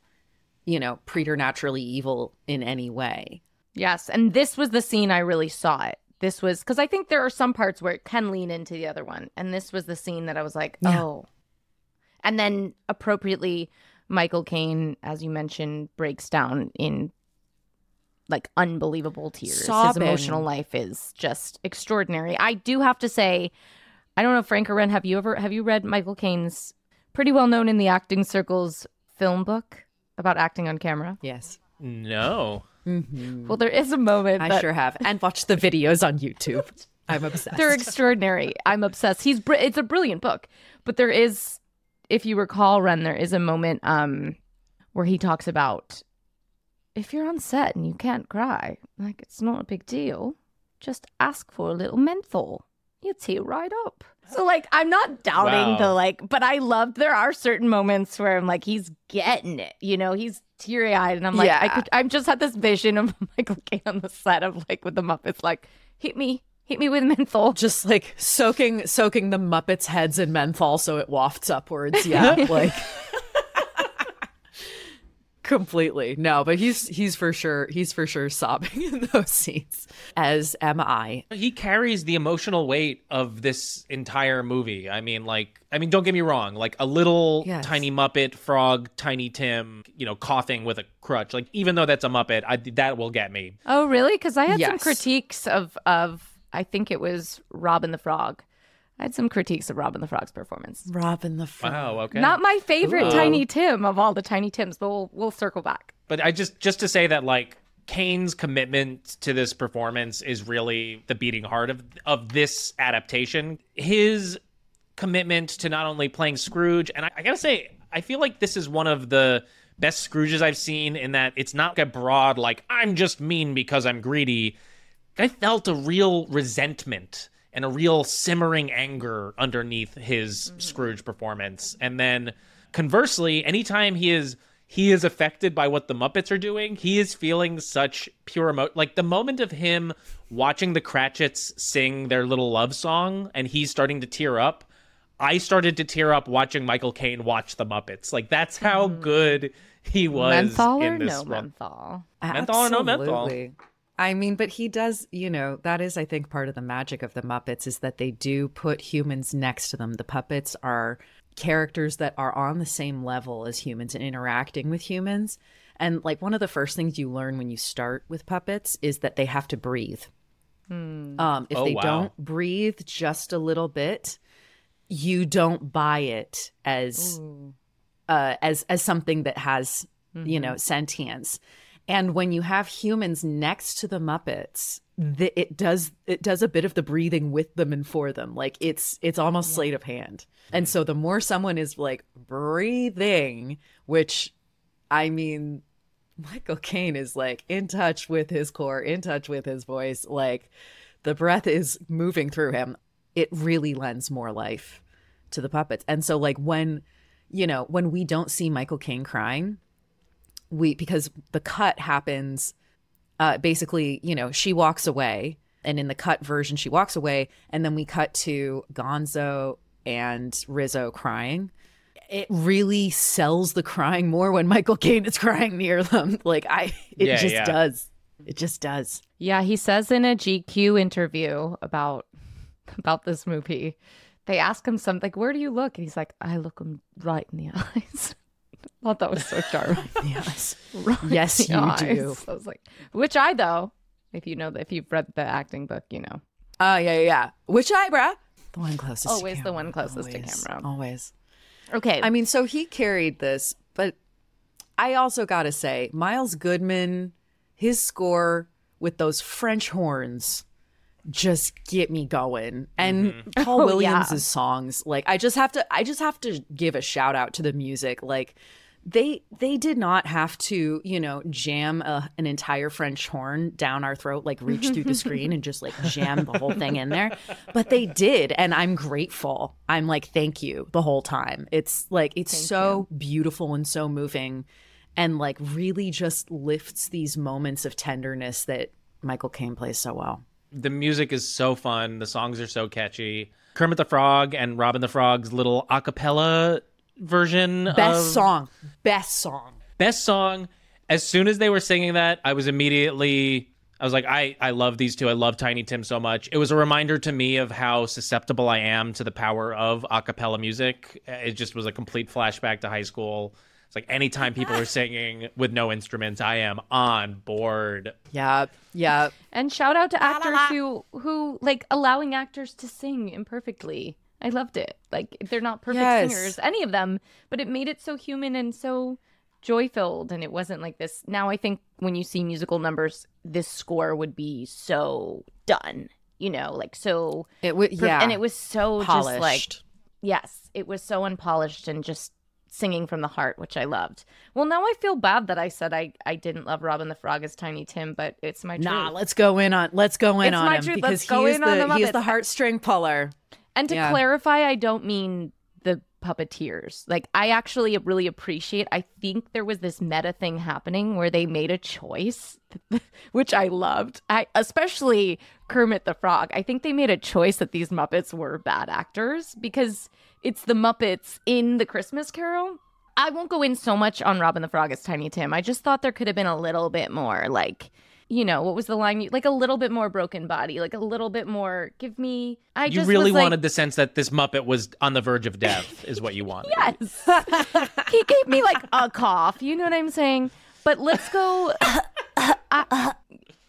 you know, preternaturally evil in any way. Yes. And this was the scene I really saw it. This was because I think there are some parts where it can lean into the other one. And this was the scene that I was like, Yeah. oh. And then appropriately, Michael Caine, as you mentioned, breaks down in like unbelievable tears. Sobbing. His emotional life is just extraordinary. I do have to say, I don't know, Frank or Wren, have you ever have you read Michael Caine's pretty well known in the acting circles film book about acting on camera? Yes. No. Well, there is a moment I that sure have. And watch the videos on YouTube. [LAUGHS] I'm obsessed. they're extraordinary. I'm obsessed. He's br- it's a brilliant book, but there is, if you recall, Wren, there is a moment um where he talks about if you're on set and you can't cry, like it's not a big deal. Just ask for a little menthol. You tear right up. So like I'm not doubting Wow. the like, but I love there are certain moments where I'm like he's getting it. You know, he's teary eyed, and I'm like I Yeah. could. I'm just had this vision of [LAUGHS] Michael Caine on the set of like with the Muppets, like hit me, hit me with menthol. just like soaking soaking the Muppets' heads in menthol so it wafts upwards. Yeah, [LAUGHS] like completely. No, but he's he's for sure he's for sure sobbing [LAUGHS] in those scenes. As am I. He carries the emotional weight of this entire movie. I mean, like, I mean, don't get me wrong. Like a little Yes. tiny Muppet frog, Tiny Tim, you know, coughing with a crutch. Like, even though that's a Muppet, I, that will get me. Oh, really? Because I had some critiques of of I think it was Robin the Frog. I had some critiques of Robin the Frog's performance. Robin the Frog. Wow. Okay. Not my favorite Ooh. Tiny Tim of all the Tiny Tims, but we'll we'll circle back. But I just just to say that like Caine's commitment to this performance is really the beating heart of of this adaptation. His commitment to not only playing Scrooge, and I, I gotta say, I feel like this is one of the best Scrooges I've seen in that it's not a broad like I'm just mean because I'm greedy. I felt a real resentment and a real simmering anger underneath his mm-hmm. Scrooge performance. And then conversely, anytime he is he is affected by what the Muppets are doing, he is feeling such pure emotion. like the moment of him watching the Cratchits sing their little love song and he's starting to tear up. I started to tear up watching Michael Caine watch the Muppets. Like that's how mm-hmm. good he was menthol in or this no role. menthol? Menthol or no menthol? Absolutely. I mean, but he does, you know, that is, I think, part of the magic of the Muppets is that they do put humans next to them. The puppets are characters that are on the same level as humans and interacting with humans. And like one of the first things you learn when you start with puppets is that they have to breathe. Um, if Oh, they wow. don't breathe just a little bit, you don't buy it as uh, as as something that has you know sentience. And when you have humans next to the Muppets, the, it does it does a bit of the breathing with them and for them. Like it's it's almost sleight of hand. And so the more someone is like breathing, which I mean, Michael Caine is like in touch with his core, in touch with his voice. Like the breath is moving through him. It really lends more life to the puppets. And so, like, when, you know, when we don't see Michael Caine crying, we, because the cut happens, uh, basically, you know, she walks away. And in the cut version, she walks away. And then we cut to Gonzo and Rizzo crying it really sells the crying more when Michael Caine is crying near them. [LAUGHS] Like I it Yeah, just yeah. does. It just does. Yeah, he says in a GQ interview about [LAUGHS] about this movie, they ask him something like, "Where do you look?" And he's like, "I look him right in the [LAUGHS] eyes." I thought that was so [LAUGHS] charming. Yes. right [LAUGHS] Yes, in the you do. I was like, which eye though? If you know, if you've read the acting book, you know. Oh yeah, yeah, yeah. Which eyebrow? The one closest. to Always the one closest to camera. Always. Okay, I mean, so he carried this, but I also got to say, Miles Goodman, his score with those French horns just get me going. And mm-hmm. Paul [LAUGHS] Oh, Williams' yeah. songs, like I just have to I just have to give a shout out to the music. Like they they did not have to, you know, jam a, an entire French horn down our throat, like reach through the [LAUGHS] screen and just like jam the whole thing in there. But they did, and I'm grateful. I'm like, thank you the whole time. It's like it's so beautiful and so moving, and like really just lifts these moments of tenderness that Michael Caine plays so well. The music is so fun. The songs are so catchy. Kermit the Frog and Robin the Frog's little a cappella version Best of song, best song. best song. As soon as they were singing that, I was immediately I was like, I I love these two. I love Tiny Tim so much. It was a reminder to me of how susceptible I am to the power of a cappella music. It just was a complete flashback to high school. It's like anytime people are singing with no instruments, I am on board. Yeah, yeah. and shout out to actors who who like allowing actors to sing imperfectly. I loved it. Like they're not perfect Yes. singers, any of them, but it made it so human and so joy filled. And it wasn't like this. Now I think when you see musical numbers, this score would be so done. You know, like so. It was perf- yeah, and it was so polished. just like yes, it was so unpolished and just singing from the heart, which I loved. Well, now I feel bad that I said I I didn't love Robin the Frog as Tiny Tim, but it's my truth. Nah, let's go in on let's go in It's on my him truth. because Let's he go is in on the the he is the heartstring puller. And to Yeah. clarify, I don't mean the puppeteers. Like, I actually really appreciate. I think there was this meta thing happening where they made a choice, [LAUGHS] which I loved. I especially Kermit the Frog. I think they made a choice that these Muppets were bad actors because it's the Muppets in the Christmas Carol. I won't go in so much on Robin the Frog as Tiny Tim. I just thought there could have been a little bit more like you know, what was the line? Like a little bit more broken body, like a little bit more. Give me. I You just really was like, wanted the sense that this Muppet was on the verge of death, is what you wanted. Yes. [LAUGHS] he gave me like a cough. You know what I'm saying? But let's go. [COUGHS] I-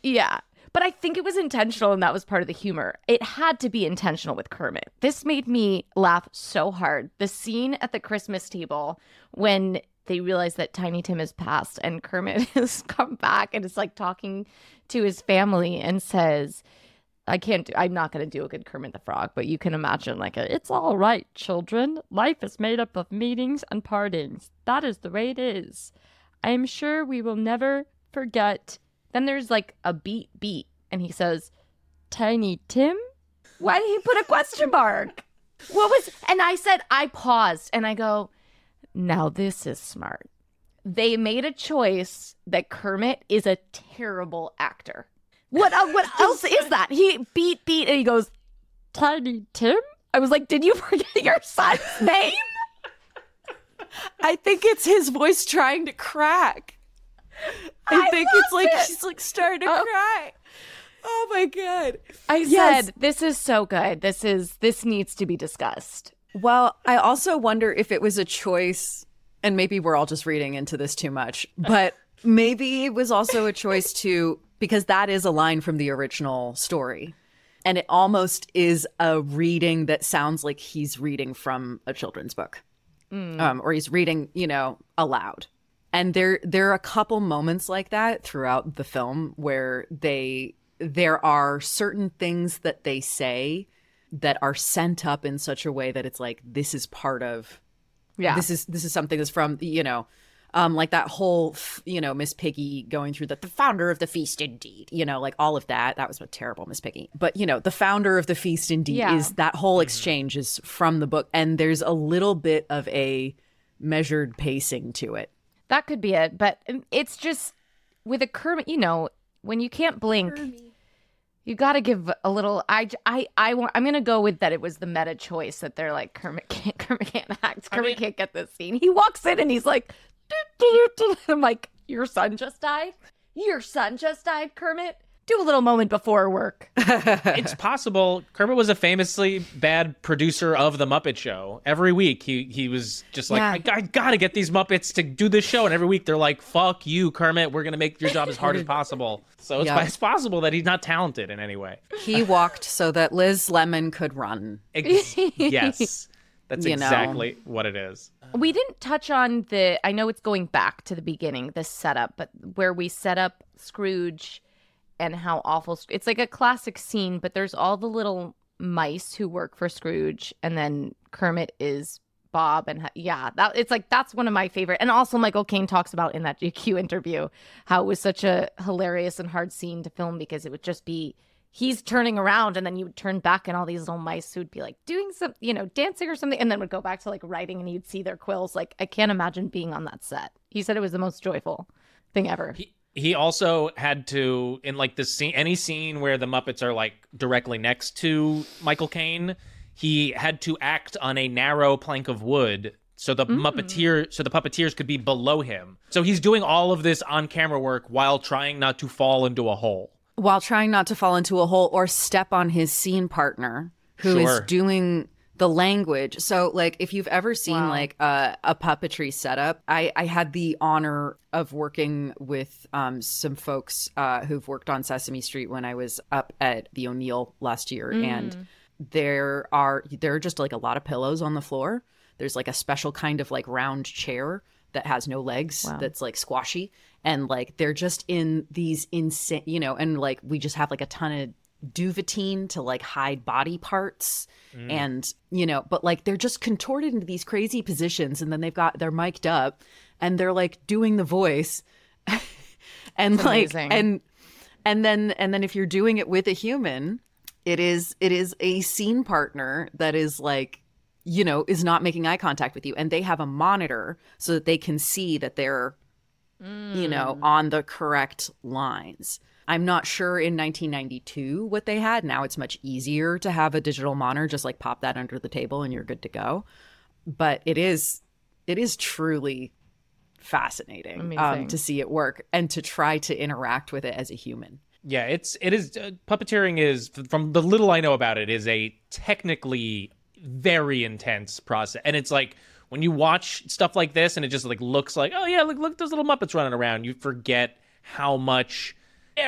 yeah. But I think it was intentional and that was part of the humor. It had to be intentional with Kermit. This made me laugh so hard. The scene at the Christmas table when they realize that Tiny Tim has passed and Kermit [LAUGHS] has come back and is like talking to his family and says, I can't do, I'm not going to do a good Kermit the Frog, but you can imagine like a, it's all right, children. Life is made up of meetings and partings. That is the way it is. I am sure we will never forget. Then there's like a beat beat and he says, Tiny Tim? Why did he put a question mark? What was, and I said, I paused and I go, now this is smart. They made a choice that Kermit is a terrible actor. What el- what else is that? He beat beat and he goes, Tiny Tim? I was like, did you forget your son's name? [LAUGHS] I think it's his voice trying to crack. I, I think it's like it. he's like starting to Oh. cry. Oh my god. I Yes. said, this is so good. This is this needs to be discussed. Well, I also wonder if it was a choice, and maybe we're all just reading into this too much, but [LAUGHS] maybe it was also a choice to, because that is a line from the original story. And it almost is a reading that sounds like he's reading from a children's book, um, or he's reading, you know, aloud. And there, there are a couple moments like that throughout the film where they, there are certain things that they say that are sent up in such a way that it's like this is part of Yeah. this is this is something that's from you know um like that whole you know miss piggy going through that the founder of the feast indeed you know like all of that that was a terrible miss piggy but you know the founder of the feast indeed Yeah. is that whole exchange is from the book and there's a little bit of a measured pacing to it That could be it, but um, it's just with a Kermit, you know, when you can't blink, You got to give a little. I, I, I want. I'm gonna go with that. It was the meta choice that they're like Kermit [LAUGHS] can't. Kermit can't act. Kermit mean- can't get this scene. He walks in and he's like, "Doo, doo, doo, doo." [LAUGHS] I'm like, your son just died. Your son just died, Kermit. Do a little moment before work. [LAUGHS] it's possible Kermit was a famously bad producer of the Muppet Show. Every week he he was just like, Yeah. I, g- I gotta get these Muppets to do this show, and every week they're like, "Fuck you, Kermit. We're gonna make your job as hard as [LAUGHS] possible." So it's, Yeah. it's possible that he's not talented in any way. He walked so that Liz Lemon could run. Ex- [LAUGHS] yes, that's You know. exactly what it is. We didn't touch on the. I know it's going back to the beginning, the setup, but where we set up Scrooge and how awful it's like a classic scene. But there's all the little mice who work for Scrooge, and then Kermit is Bob, and yeah, that it's like that's one of my favorite. And also, Michael Caine talks about in that [LAUGHS] GQ interview how it was such a hilarious and hard scene to film because it would just be he's turning around and then you would turn back and all these little mice who'd be like doing some you know dancing or something and then would go back to like writing and you'd see their quills like i can't imagine being on that set he said it was the most joyful thing ever He, he also had to in like the scene any scene where the Muppets are like directly next to Michael Caine, he had to act on a narrow plank of wood so the mm. Muppeteer so the puppeteers could be below him. So he's doing all of this on camera work while trying not to fall into a hole. while trying not to fall into a hole or step on his scene partner who is Sure. doing the language. So like if you've ever seen Wow. like a, a puppetry setup, I, I had the honor of working with um, some folks uh, who've worked on Sesame Street when I was up at the O'Neill last year and there are there are just like a lot of pillows on the floor. There's like a special kind of like round chair that has no legs that's like squashy and like they're just in these insane you know and like we just have like a ton of duvetine to like hide body parts mm. and you know but like they're just contorted into these crazy positions and then they've got they're mic'd up and they're like doing the voice [LAUGHS] and like amazing. and and then and then if you're doing it with a human it is it is a scene partner that is like you know is not making eye contact with you and they have a monitor so that they can see that they're you know mm. on the correct lines i'm not sure in 1992 what they had. Now it's much easier to have a digital monitor just like pop that under the table and you're good to go. But it is it is truly fascinating um, to see it work and to try to interact with it as a human. Yeah, it's it is uh, puppeteering is from the little I know about it is a technically very intense process, and it's like when you watch stuff like this and it just like looks like oh yeah look look those little Muppets running around, you forget how much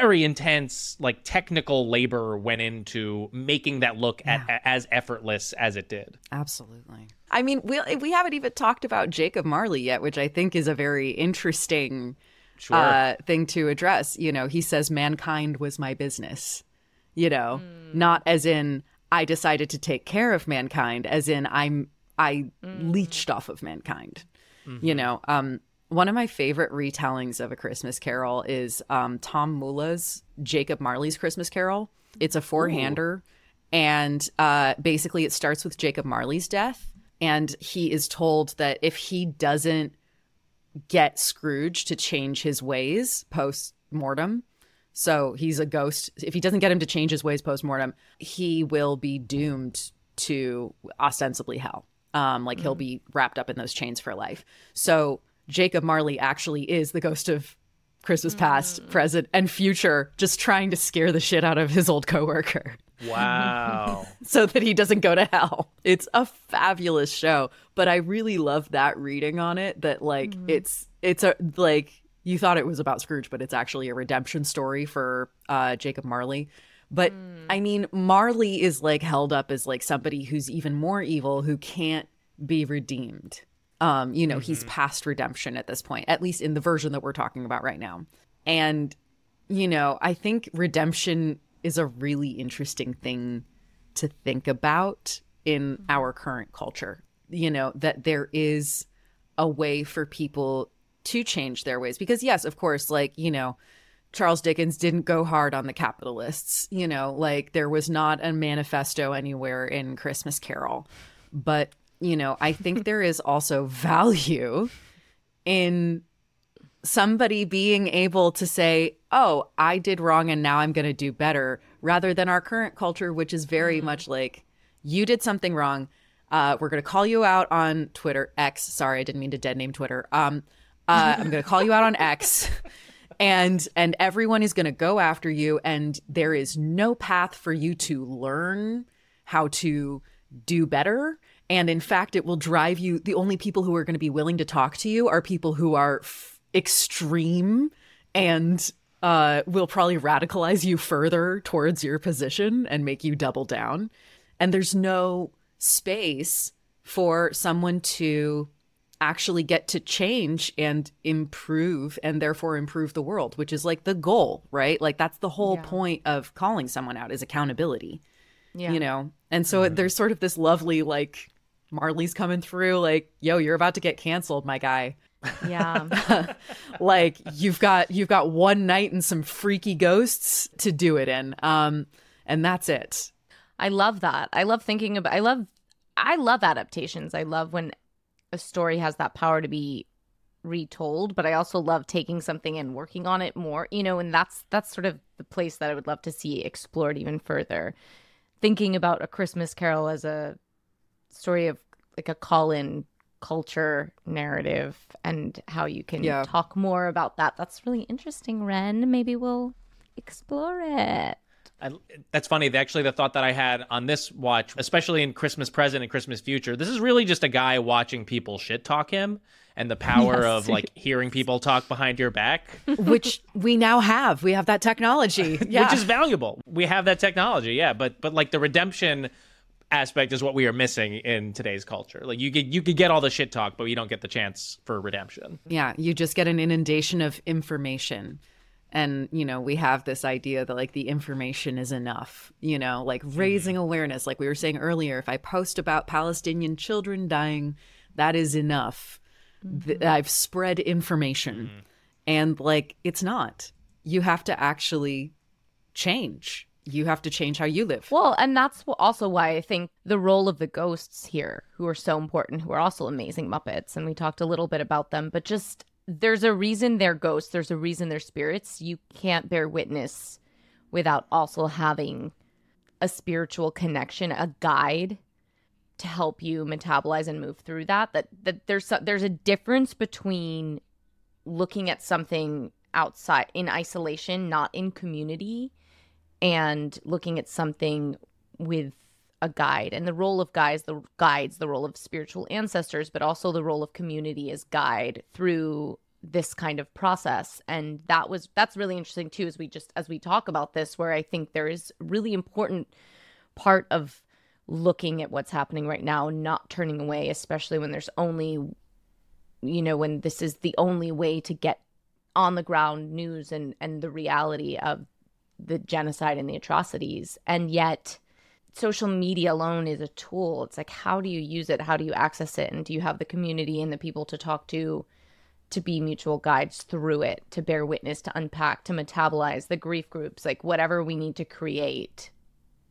very intense like technical labor went into making that look at, as effortless as it did. Absolutely. I mean, we we haven't even talked about Jacob Marley yet, which I think is a very interesting Sure. uh, thing to address. You know, he says mankind was my business. You know, not as in I decided to take care of mankind, as in I'm I leached off of mankind. You know, um, one of my favorite retellings of A Christmas Carol is um, Tom Mula's Jacob Marley's Christmas Carol. It's a four-hander, and uh, basically it starts with Jacob Marley's death, and he is told that if he doesn't get Scrooge to change his ways post mortem. So he's a ghost. If he doesn't get him to change his ways post mortem, he will be doomed to ostensibly hell. Um, like he'll be wrapped up in those chains for life. So Jacob Marley actually is the ghost of Christmas past, mm. present, and future, just trying to scare the shit out of his old coworker Wow. [LAUGHS] so that he doesn't go to hell. It's a fabulous show, but I really love that reading on it that like mm. it's it's a like you thought it was about Scrooge, but it's actually a redemption story for uh Jacob Marley. But mm. I mean, Marley is like held up as like somebody who's even more evil who can't be redeemed. Um, you know, he's past redemption at this point, at least in the version that we're talking about right now. And you know, I think redemption is a really interesting thing to think about in our current culture. You know, that there is a way for people to change their ways. Because, yes, of course, like, you know, Charles Dickens didn't go hard on the capitalists. You know, like there was not a manifesto anywhere in Christmas Carol. But, you know, I think there is also value in somebody being able to say, "Oh, I did wrong and now I'm going to do better," rather than our current culture which is very much like you did something wrong. Uh, we're going to call you out on Twitter X. Sorry, I didn't mean to dead name Twitter. Um, uh, I'm going to call you out on X. And and everyone is going to go after you and there is no path for you to learn how to do better and in fact it will drive you the only people who are going to be willing to talk to you are people who are f- extreme and uh, will probably radicalize you further towards your position and make you double down and there's no space for someone to actually get to change and improve and therefore improve the world which is like the goal right like that's the whole Yeah. point of calling someone out is accountability Yeah. you know and so there's sort of this lovely like marley's coming through like yo you're about to get canceled my guy Yeah. [LAUGHS] like you've got you've got one night and some freaky ghosts to do it in um and that's it I love that. I love thinking about I love I love adaptations. I love when a story has that power to be retold, but I also love taking something and working on it more, you know, and that's that's sort of the place that I would love to see explored even further. Thinking about a Christmas carol as a story of like a call-in culture narrative and how you can Yeah. talk more about that. That's really interesting, Wren. Maybe we'll explore it. I, that's funny. Actually, the thought that I had on this watch, especially in Christmas Present and Christmas Future, this is really just a guy watching people shit talk him and the power Yes. of like hearing people talk behind your back, [LAUGHS] which we now have we have that technology [LAUGHS] yeah which is valuable. We have that technology, yeah, but but like the redemption aspect is what we are missing in today's culture. Like you could you could get all the shit talk, but you don't get the chance for redemption. Yeah, you just get an inundation of information. And, you know, we have this idea that like the information is enough, you know, like mm-hmm. raising awareness. Like we were saying earlier, if I post about Palestinian children dying, that is enough. Th- mm-hmm. I've spread information. Mm-hmm. And like, it's not. You have to actually change. You have to change how you live. Well, and that's also why I think the role of the ghosts here, who are so important, who are also amazing Muppets, and we talked a little bit about them, but just there's a reason they're ghosts, there's a reason they're spirits. You can't bear witness without also having a spiritual connection, a guide to help you metabolize and move through that. That that there's there's a difference between looking at something outside in isolation, not in community, and looking at something with a guide. And the role of guides the guides the role of spiritual ancestors but also the role of community as guide through this kind of process. And that was that's really interesting too as we just as we talk about this where i think there is really important part of looking at what's happening right now not turning away especially when there's only you know when this is the only way to get on the ground news and and the reality of the genocide and the atrocities. And yet social media alone is a tool. It's like how do you use it? How do you access it? And do you have the community and the people to talk to to be mutual guides through it to bear witness to unpack to metabolize the grief groups? Like whatever we need to create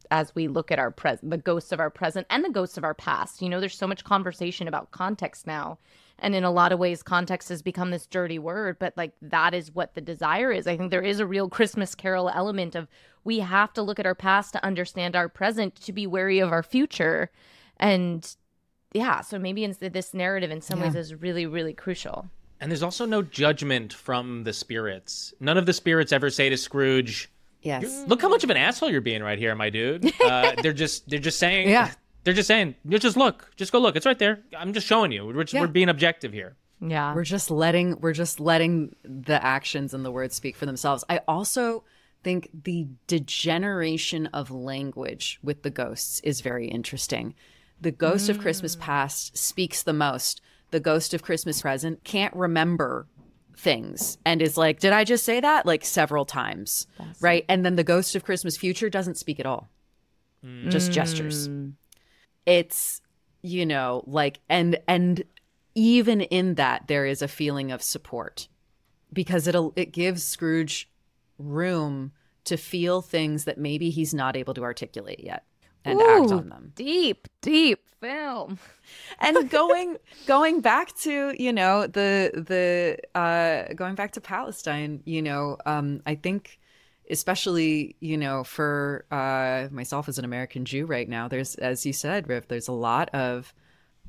as we look at our present the ghosts of our present and the ghosts of our past. You know there's so much conversation about context now and in a lot of ways context has become this dirty word but like that is what the desire is i think there is a real christmas carol element of we have to look at our past to understand our present to be wary of our future and yeah so maybe in this narrative in some ways is really really crucial And there's also no judgment from the spirits. None of the spirits ever say to Scrooge, Yes. "Look how much of an asshole you're being right here, my dude." [LAUGHS] Uh, they're just they're just saying, Yeah. They're just saying, you just look, just go look. It's right there. I'm just showing you. We're just, Yeah. we're being objective here. yeah We're just letting we're just letting the actions and the words speak for themselves. I also think the degeneration of language with the ghosts is very interesting. The ghost of Christmas mm. past speaks the most. The ghost of Christmas present can't remember things and is like, "Did I just say that?" like several times. right? And then the ghost of Christmas future doesn't speak at all. Just gestures. Mm. It's you know, like and and even in that there is a feeling of support because it'll it gives Scrooge room to feel things that maybe he's not able to articulate yet. and act on them. Deep, deep film. [LAUGHS] and going going back to you know the the uh going back to palestine you know um i think especially you know for uh myself as an american jew right now there's as you said riv there's a lot of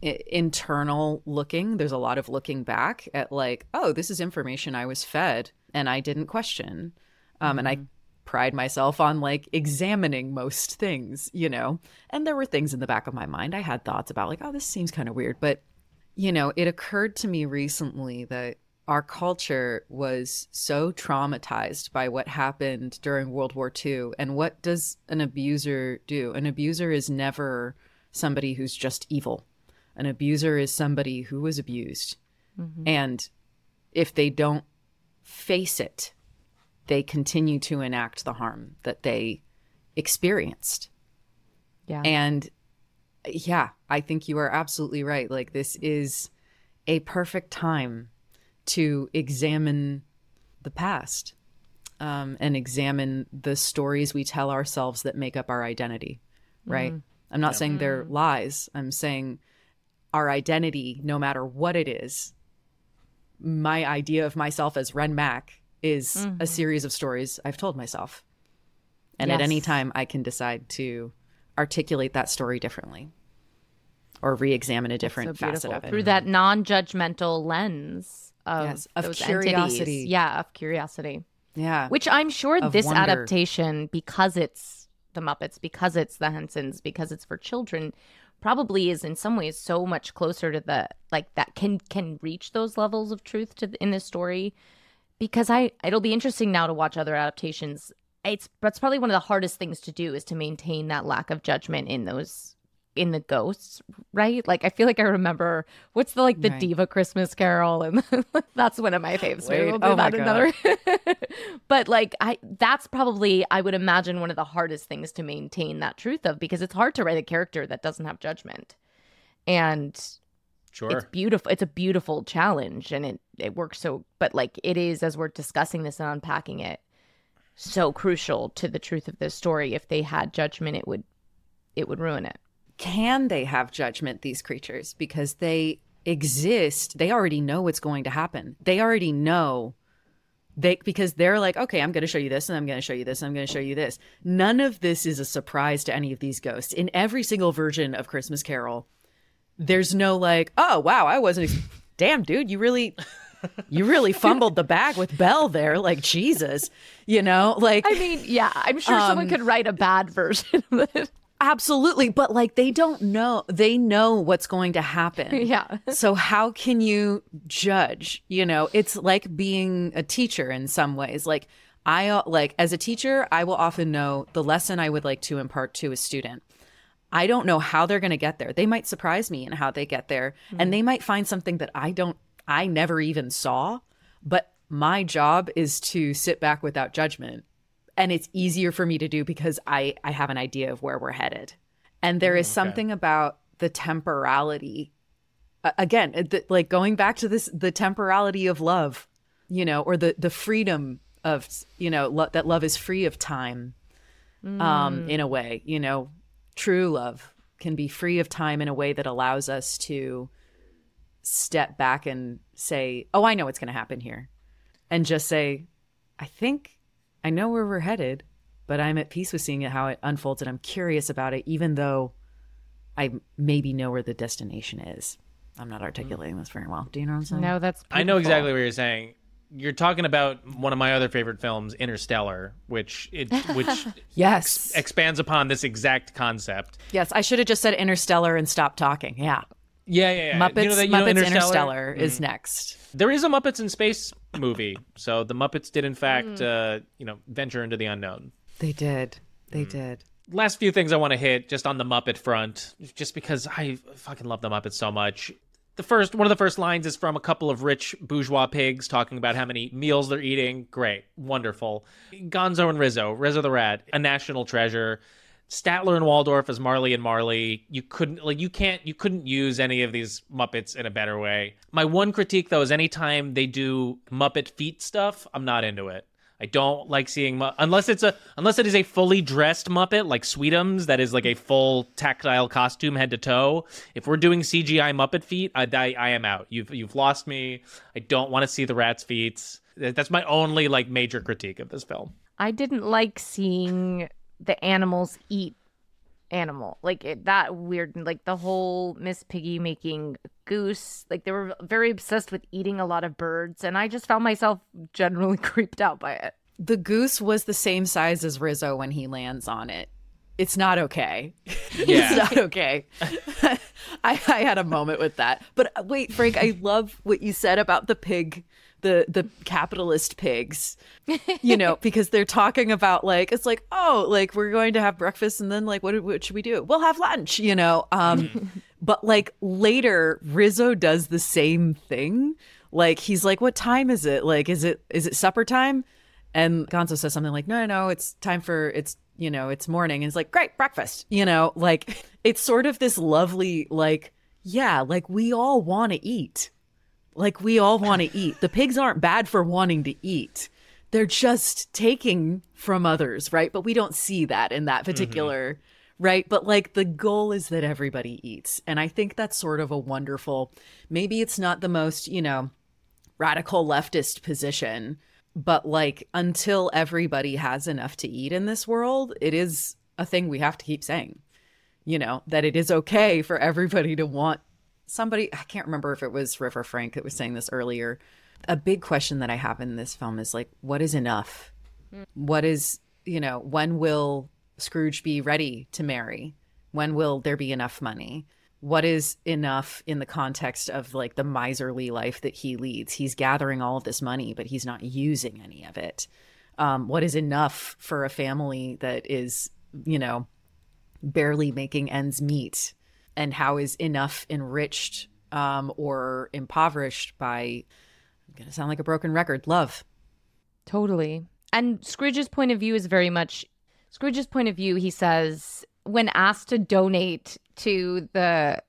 i- internal looking there's a lot of looking back at like oh this is information i was fed and i didn't question um and i pride myself on like examining most things, you know. And there were things in the back of my mind. I had thoughts about like, oh, this seems kind of weird, but you know, it occurred to me recently that our culture was so traumatized by what happened during World War II. And what does an abuser do? An abuser is never somebody who's just evil. An abuser is somebody who was abused. Mm-hmm. And if they don't face it, they continue to enact the harm that they experienced. Yeah. And yeah, I think you are absolutely right. Like, this is a perfect time to examine the past um, and examine the stories we tell ourselves that make up our identity, right? Mm-hmm. I'm not saying they're mm-hmm. lies. I'm saying our identity, no matter what it is, my idea of myself as Wren Mack is a mm-hmm. series of stories I've told myself. And at any time, I can decide to articulate that story differently or re examine a different so facet of it. through that non-judgmental lens of, Yes, of curiosity. entities. Yeah, of curiosity. Yeah. Which I'm sure Of this wonder. adaptation, because it's the Muppets, because it's the Hensons, because it's for children, probably is in some ways so much closer to the like that can can reach those levels of truth to in this story. Because I, it'll be interesting now to watch other adaptations. It's that's probably one of the hardest things to do is to maintain that lack of judgment in those in the ghosts, right? Like I feel like I remember what's the like the Right. Diva Christmas Carol, and [LAUGHS] that's one of my faves. Wait, we'll do oh that another. [LAUGHS] but like I, that's probably I would imagine one of the hardest things to maintain that truth of because it's hard to write a character that doesn't have judgment, and Sure. it's beautiful. It's a beautiful challenge, and it it works so. But like it is as we're discussing this and unpacking it, so crucial to the truth of this story. If they had judgment, it would it would ruin it. Can they have judgment these creatures? Because they exist. They already know what's going to happen. They already know. They because they're like okay i'm going to show you this and i'm going to show you this and i'm going to show you this. None of this is a surprise to any of these ghosts. In every single version of christmas carol there's no like oh wow i wasn't ex- [LAUGHS] damn dude you really you really [LAUGHS] fumbled the bag with belle there like jesus you know like I mean, yeah, I'm sure someone um, could write a bad version of it. Absolutely, but like they don't know. They know what's going to happen. [LAUGHS] Yeah. So how can you judge? You know, it's like being a teacher in some ways. Like I uh, like as a teacher, I will often know the lesson I would like to impart to a student. I don't know how they're going to get there. They might surprise me in how they get there, and they might find something that I don't I never even saw, but my job is to sit back without judgment and it's easier for me to do because I I have an idea of where we're headed. And there is something about the temporality uh, again, the, like going back to this the temporality of love, you know, or the the freedom of, you know, lo- that love is free of time. Um in a way, you know, true love can be free of time in a way that allows us to step back and say, "Oh, I know what's going to happen here." And just say, "I think I know where we're headed, but I'm at peace with seeing it how it unfolds and I'm curious about it even though I maybe know where the destination is." I'm not mm-hmm. articulating this very well. Do you know what I'm saying? No, that's I know exactly what you're saying. You're talking about one of my other favorite films, Interstellar, which it [LAUGHS] which Yes. expands upon this exact concept. yes, I should have just said Interstellar and stopped talking. Yeah. Yeah, yeah, yeah. Muppets You know that- you know Muppets Interstellar, is mm-hmm. next. There is a Muppets in Space movie, so the Muppets did in fact, hmm. uh, you know, venture into the unknown. They did. They hmm. did. Last few things I want to hit just on the Muppet front, just because I fucking love the Muppets so much. The first one of the first lines is from a couple of rich bourgeois pigs talking about how many meals they're eating. Great, wonderful. Gonzo and Rizzo, Rizzo the Rat, a national treasure. Statler and Waldorf as Marley and Marley. You couldn't like you can't you couldn't use any of these Muppets in a better way. My one critique though is anytime they do Muppet feet stuff, I'm not into it. I don't like seeing mu- unless it's a unless it is a fully dressed Muppet like Sweetums that is like a full tactile costume head to toe. If we're doing CGI Muppet feet, I, I, I am out. You've you've lost me. I don't want to see the rat's feet. That's my only like major critique of this film. I didn't like seeing the animals eat animal like it, that weird like the whole miss piggy making goose like they were very obsessed with eating a lot of birds and i just found myself generally [LAUGHS] creeped out by it The goose was the same size as Rizzo when he lands on it. It's not okay. [LAUGHS] Yeah. it's not okay. [LAUGHS] I, I had a moment with that. But uh, wait, Frank, I love what you said about the pig, the the capitalist pigs. You know, [LAUGHS] because they're talking about like it's like, oh, like we're going to have breakfast and then like what what should we do? We'll have lunch, you know. Um [LAUGHS] but like later Rizzo does the same thing. Like he's like, "What time is it? Like is it is it supper time?" And Gonzo says something like, no, no, no, it's time for, it's, you know, it's morning. And it's like, great, breakfast. You know, like [LAUGHS] it's sort of this lovely, like, yeah, like we all want to eat. Like we all want to eat. The pigs aren't bad for wanting to eat. They're just taking from others, right? But we don't see that in that particular, mm-hmm. right? But like the goal is that everybody eats. And I think that's sort of a wonderful, maybe it's not the most, you know, radical leftist position but like until everybody has enough to eat in this world it is a thing we have to keep saying you know that it is okay for everybody to want somebody i can't remember if it was river frank that was saying this earlier. A big question that i have in this film is like what is enough? What is you know when will scrooge be ready to marry? When will there be enough money? What is enough in the context of like the miserly life that he leads? He's gathering all of this money but he's not using any of it. Um, what is enough for a family that is you know barely making ends meet and how is enough enriched um, or impoverished by i'm gonna sound like a broken record love Totally. And Scrooge's point of view is very much Scrooge's point of view, he says, when asked to donate to the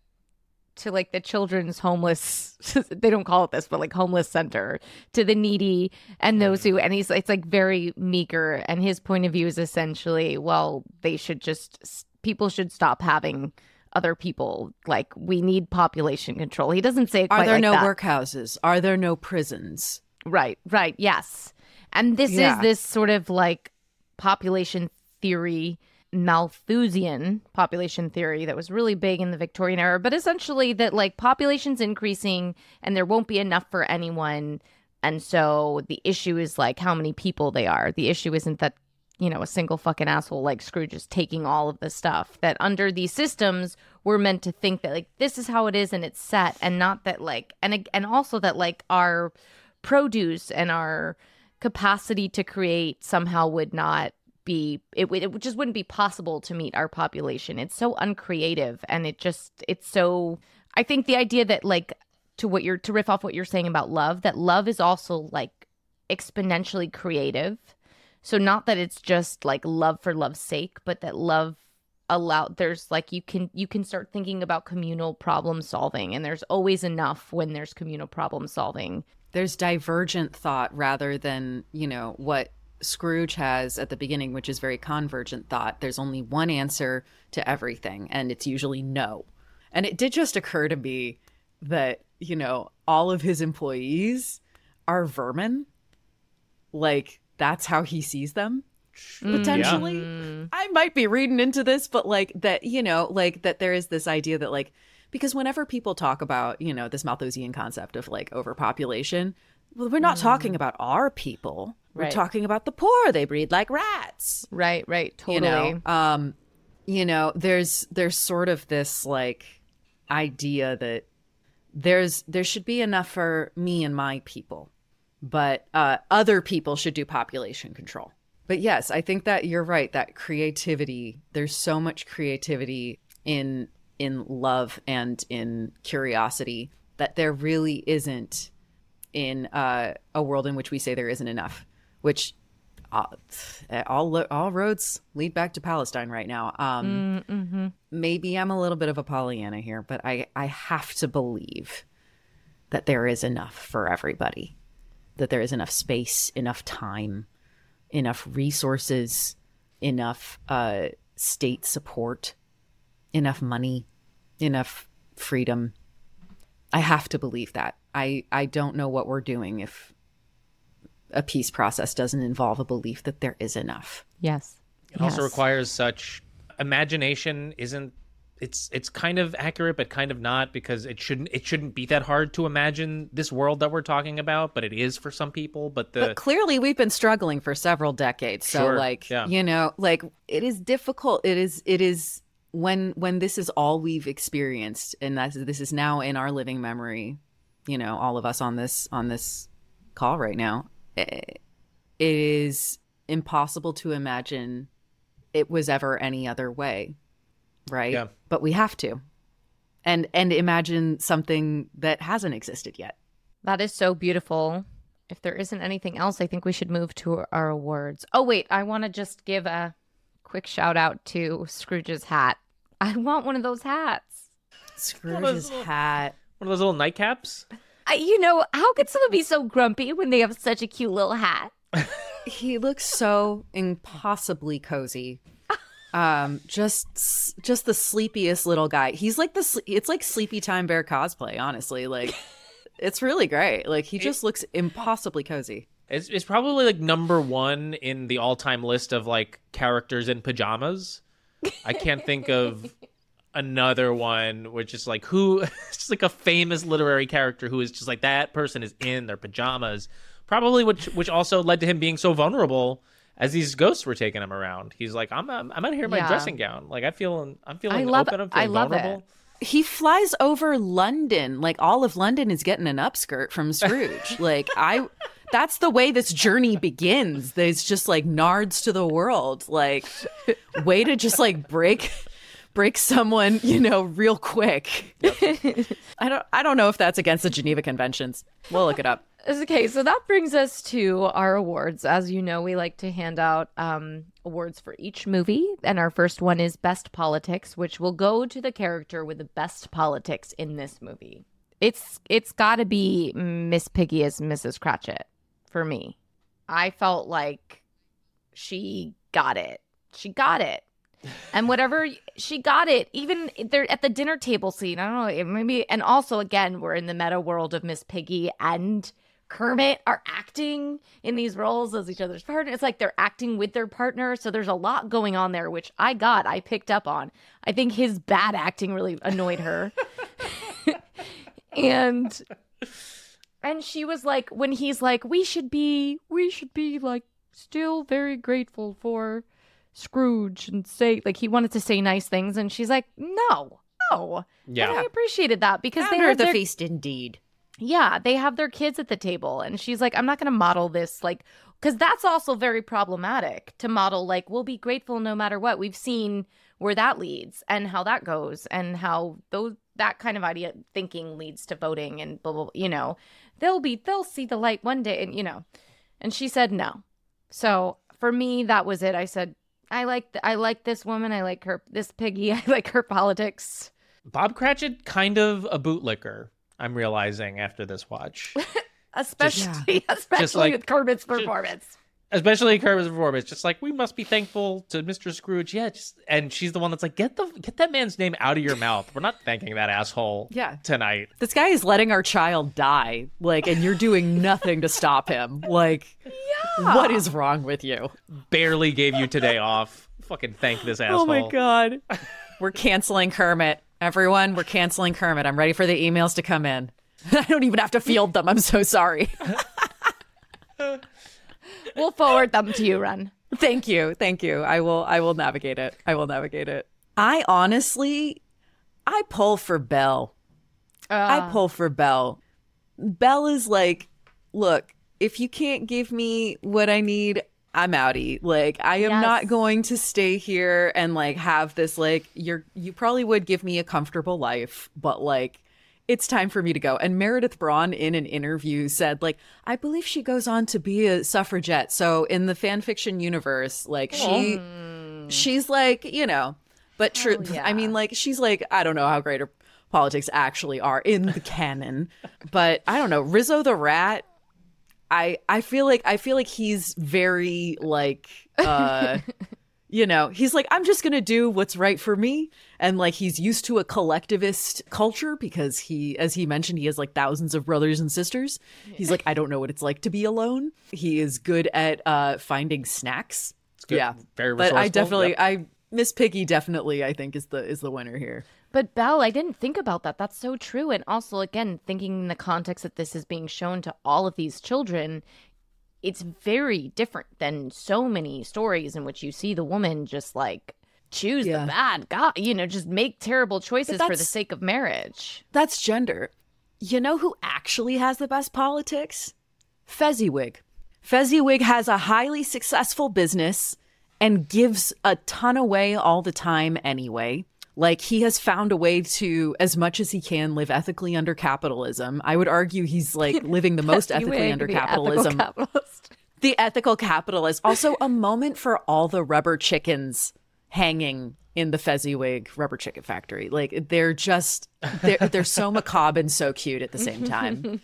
to like the children's homeless [LAUGHS] they don't call it this but like homeless center to the needy and those who and he's it's like very meager and his point of view is essentially well they should just people should stop having other people like we need population control he doesn't say it are there like no that. workhouses are there no prisons Right, right, yes. And this Yeah. is this sort of like population theory, Malthusian population theory that was really big in the Victorian era, but essentially that like population's increasing and there won't be enough for anyone. And so the issue is like how many people they are. The issue isn't that, you know, a single fucking asshole like Scrooge is taking all of the stuff. That under these systems, we're meant to think that like this is how it is and it's set, and not that like, and and also that like our produce and our capacity to create somehow would not be it, it just wouldn't be possible to meet our population it's so uncreative and it just it's so i think the idea that like to what you're to riff off what you're saying about love that love is also like exponentially creative so not that it's just like love for love's sake but that love allow there's like you can you can start thinking about communal problem solving and there's always enough when there's communal problem solving. There's divergent thought rather than you know what scrooge has at the beginning which is very convergent thought. There's only one answer to everything and it's usually no. And it did just occur to me that you know all of his employees are vermin. Like that's how he sees them potentially. I might be reading into this but like that you know like that there is this idea that like because whenever people talk about you know this malthusian concept of like overpopulation well we're not talking about our people. We're Right. talking about the poor. They breed like rats. Right right. Totally you know um you know there's there's sort of this like idea that there's there should be enough for me and my people but uh other people should do population control. But yes i think that you're right that creativity there's so much creativity in in love and in curiosity that there really isn't in uh, a world in which we say there isn't enough which uh, all all roads lead back to Palestine right now. Um, Maybe I'm a little bit of a Pollyanna here, but I I have to believe that there is enough for everybody, that there is enough space, enough time, enough resources, enough uh, state support, enough money, enough freedom. I have to believe that. I, I don't know what we're doing if a peace process doesn't involve a belief that there is enough. Yes. It also requires such imagination isn't it's it's kind of accurate but kind of not because it shouldn't it shouldn't be that hard to imagine this world that we're talking about but it is for some people but the But clearly, we've been struggling for several decades. So, Sure, like, yeah. you know, like it is difficult. It is. It is when when this is all we've experienced, and that this is now in our living memory. You know, all of us on this on this call right now. eh, It is impossible to imagine it was ever any other way, right? Yeah. But we have to, and and imagine something that hasn't existed yet. That is so beautiful. If there isn't anything else, I think we should move to our awards. Oh, wait, I want to just give a quick shout out to Scrooge's hat. I want one of those hats. Scrooge's hat. one of those little nightcaps I, you know, how could someone be so grumpy when they have such a cute little hat? [LAUGHS] he looks so impossibly cozy um just just the sleepiest little guy. He's like this it's like sleepy time bear cosplay honestly. Like [LAUGHS] it's really great. Like he just looks impossibly cozy. It's, it's probably like number one in the all-time list of like characters in pajamas. I can't think of [LAUGHS] another one which is like who it's [LAUGHS] just like a famous literary character who is just like that person is in their pajamas. Probably which which also led to him being so vulnerable as these ghosts were taking him around he's like i'm i'm, I'm out here in my Yeah. dressing gown. Like i feel i'm feeling I love- open i'm I feeling love it. vulnerable. He flies over london like all of london is getting an upskirt from scrooge. [LAUGHS] Like i that's the way this journey begins. There's just like nards to the world. Like way to just like break break someone you know real quick [LAUGHS] i don't i don't know if that's against the geneva conventions we'll look it up Okay, so that brings us to our awards. As you know, we like to hand out um, awards for each movie, and our first one is Best Politics, which will go to the character with the best politics in this movie. It's it's got to be Miss Piggy as Mrs. Cratchit for me. I felt like she got it. She got it. And whatever she got it, even they're at the dinner table scene. I don't know, maybe. And also, again, we're in the meta world of Miss Piggy and Kermit are acting in these roles as each other's partner. It's like they're acting with their partner. So there's a lot going on there, which I got, I picked up on. I think his bad acting really annoyed her. [LAUGHS] and and she was like when he's like we should be we should be like still very grateful for Scrooge and say like he wanted to say nice things and she's like no no. Yeah. And I appreciated that because they Founder have of the their, feast indeed. Yeah they have their kids at the table and she's like I'm not going to model this like because that's also very problematic to model like we'll be grateful no matter what. We've seen where that leads and how that goes and how those that kind of idea thinking leads to voting and blah, blah, blah you know? They'll be they'll see the light one day and you know? And she said no. So for me that was it. I said i like th- i like this woman i like her this piggy [LAUGHS] i like her politics. Bob cratchit kind of a bootlicker i'm realizing after this watch. [LAUGHS] Especially especially like- with kermit's performance especially Kermit's performance, just like we must be thankful to Mr. Scrooge. Yeah, just and she's the one that's like, get the get that man's name out of your mouth. We're not thanking that asshole. Yeah. tonight. this guy is letting our child die like and you're doing [LAUGHS] nothing to stop him like yeah. what is wrong with you Barely gave you today off. Fucking thank this asshole. oh my god [LAUGHS] we're canceling kermit everyone we're canceling kermit i'm ready for the emails to come in [LAUGHS] i don't even have to field them i'm so sorry we'll forward them to you wren. Thank you. Thank you. I will i will navigate it. I will navigate it. I honestly i pull for belle. I ah. pull for Belle. Belle is like, look, if you can't give me what I need, I'm outie. Like, I am Yes. not going to stay here and like have this like you're you probably would give me a comfortable life, but like it's time for me to go. And Meredith Braun in an interview said, like, I believe she goes on to be a suffragette. So in the fan fiction universe, like she she's like, you know, but true. Oh, yeah. I mean, like, she's like, I don't know how great her politics actually are in the canon, but I don't know. Rizzo the Rat, I I feel like I feel like he's very like uh [LAUGHS] you know, he's like I'm just going to do what's right for me and like he's used to a collectivist culture because he as he mentioned he has like thousands of brothers and sisters. He's like I don't know what it's like to be alone. He is good at uh finding snacks. good. Yeah. Very But I definitely Yep. I Miss Piggy definitely I think is the is the winner here. But Belle, I didn't think about that. That's so true. And also, again, thinking in the context that this is being shown to all of these children, it's very different than so many stories in which you see the woman just like choose Yeah. the bad guy, you know, just make terrible choices for the sake of marriage. That's gender. You know who actually has the best politics? Fezziwig. Fezziwig has a highly successful business and gives a ton away all the time anyway. Like he has found a way to, as much as he can, live ethically under capitalism. I would argue he's like [LAUGHS] living the most ethically under capitalism. the ethical capitalist. Also, a moment for all the rubber chickens hanging in the Fezziwig rubber chicken factory. Like they're just they're they're so [LAUGHS] macabre and so cute at the same time.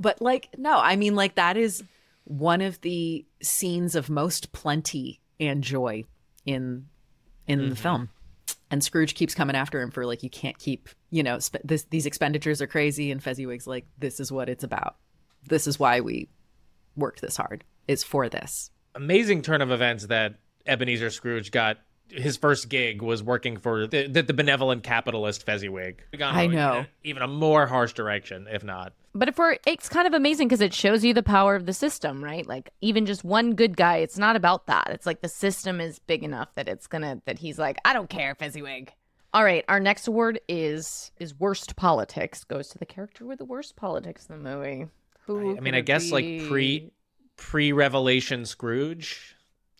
But like no, I mean like that is one of the scenes of most plenty and joy in in the film. And Scrooge keeps coming after him for like you can't keep you know sp- this, these expenditures are crazy and Fezziwig's like this is what it's about. This is why we worked this hard. Is for this. amazing turn of events that Ebenezer Scrooge got. His first gig was working for the, the, the benevolent capitalist Fezziwig. I even- know. Even a more harsh direction, if not. But if we're, it's kind of amazing because it shows you the power of the system, right? Like even just one good guy, it's not about that. It's like the system is big enough that it's gonna that he's like, I don't care, Fezziwig. All right, our next award is is worst politics. Goes to the character with the worst politics in the movie. Who? I mean, I it guess like pre pre revelation Scrooge.